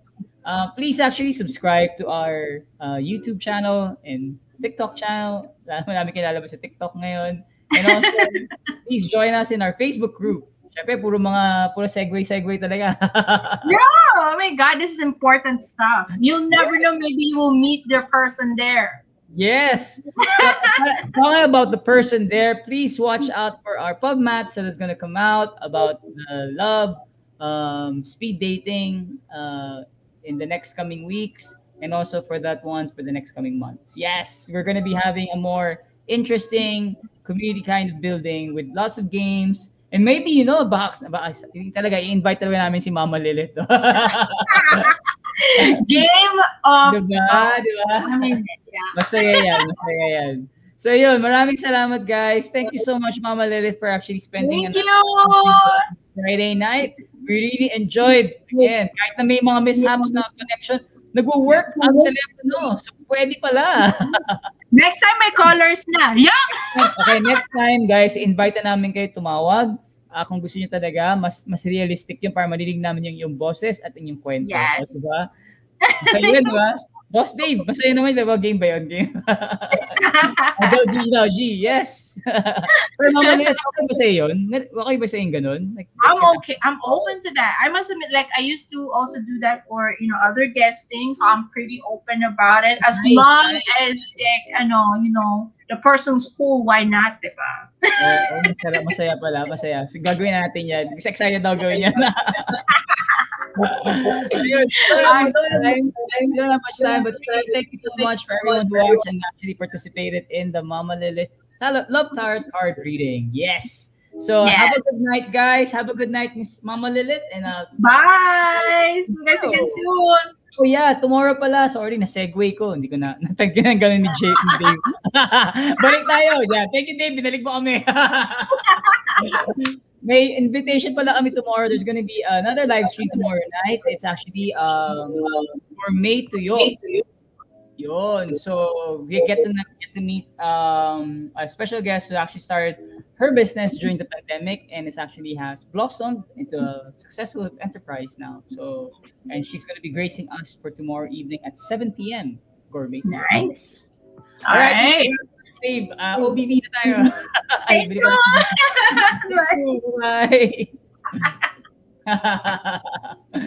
uh, please actually subscribe to our uh, YouTube channel and TikTok channel. Lalo namin kilalabas sa TikTok ngayon. And also, please join us in our Facebook group. Siyempre, puro mga, puro segue-segue talaga. Oh my God, this is important stuff. You'll never know. Maybe you will meet the person there. Yes. So, uh, talking about the person there, please watch out for our pub mat so that's going to come out about the love, um, speed dating uh, in the next coming weeks, and also for that one for the next coming months. Yes, we're going to be having a more interesting community kind of building with lots of games. And maybe, you know, baka, baka talaga, i-invite talaga namin si Mama Lilith. Game of. diba? Diba? Masaya yan, masaya yan. So yun, maraming salamat guys. Thank you so much Mama Lilith for actually spending Thank an you. Friday night. We really enjoyed. Again, kahit na may mga mishaps na connection, nagwo-work ang telepono. So pwede pala. Next time may colors na. Yeah. okay, next time guys, invite na namin kayo tumawag. Ah, kung gusto niyo talaga, mas mas realistic yun para marinig namin yung yung boses at yung kwento. Yes. Diba? Basta yun, diba? Boss Dave, basta yun naman, diba? Game ba yun? Game. Although G daw, G, yes. Pero mga nila, okay ba sa'yo yun? Okay ba sa'yo ganun? Like, I'm okay. I'm open to that. I must admit, like I used to also do that for you know other guesting, so I'm pretty open about it. As Nice, long as like, know, you know, the person's cool, why not, diba? Oo, masaya, masaya pala, masaya. So, gagawin natin yan. Kasi excited daw gawin yan. Ayun. So, I don't don't have much time, but thank you so much for everyone who watched and actually participated in the Mama Lily Love Tarot card reading. Yes. So have a good night, guys. Have a good night, Miss Mama Lilith. And uh, Bye. See you guys again soon. oh yeah, tomorrow pala. Sorry, na-segue ko. Hindi ko na natagyan ng ganun ni Dave. Balik tayo. Yeah. Thank you, Dave. Binalik mo kami. May invitation pala kami tomorrow. There's gonna be another live stream tomorrow night. It's actually um, for May to Yo. Yun. So we get to get to meet um, a special guest who actually started her business during the pandemic and it's actually has blossomed into a successful enterprise now. So and she's gonna be gracing us for tomorrow evening at 7 p.m. Gourmet. Nice. All All right. Right. Dave, uh, OBV na tayo. Ay, Thank bili you. pa- Bye.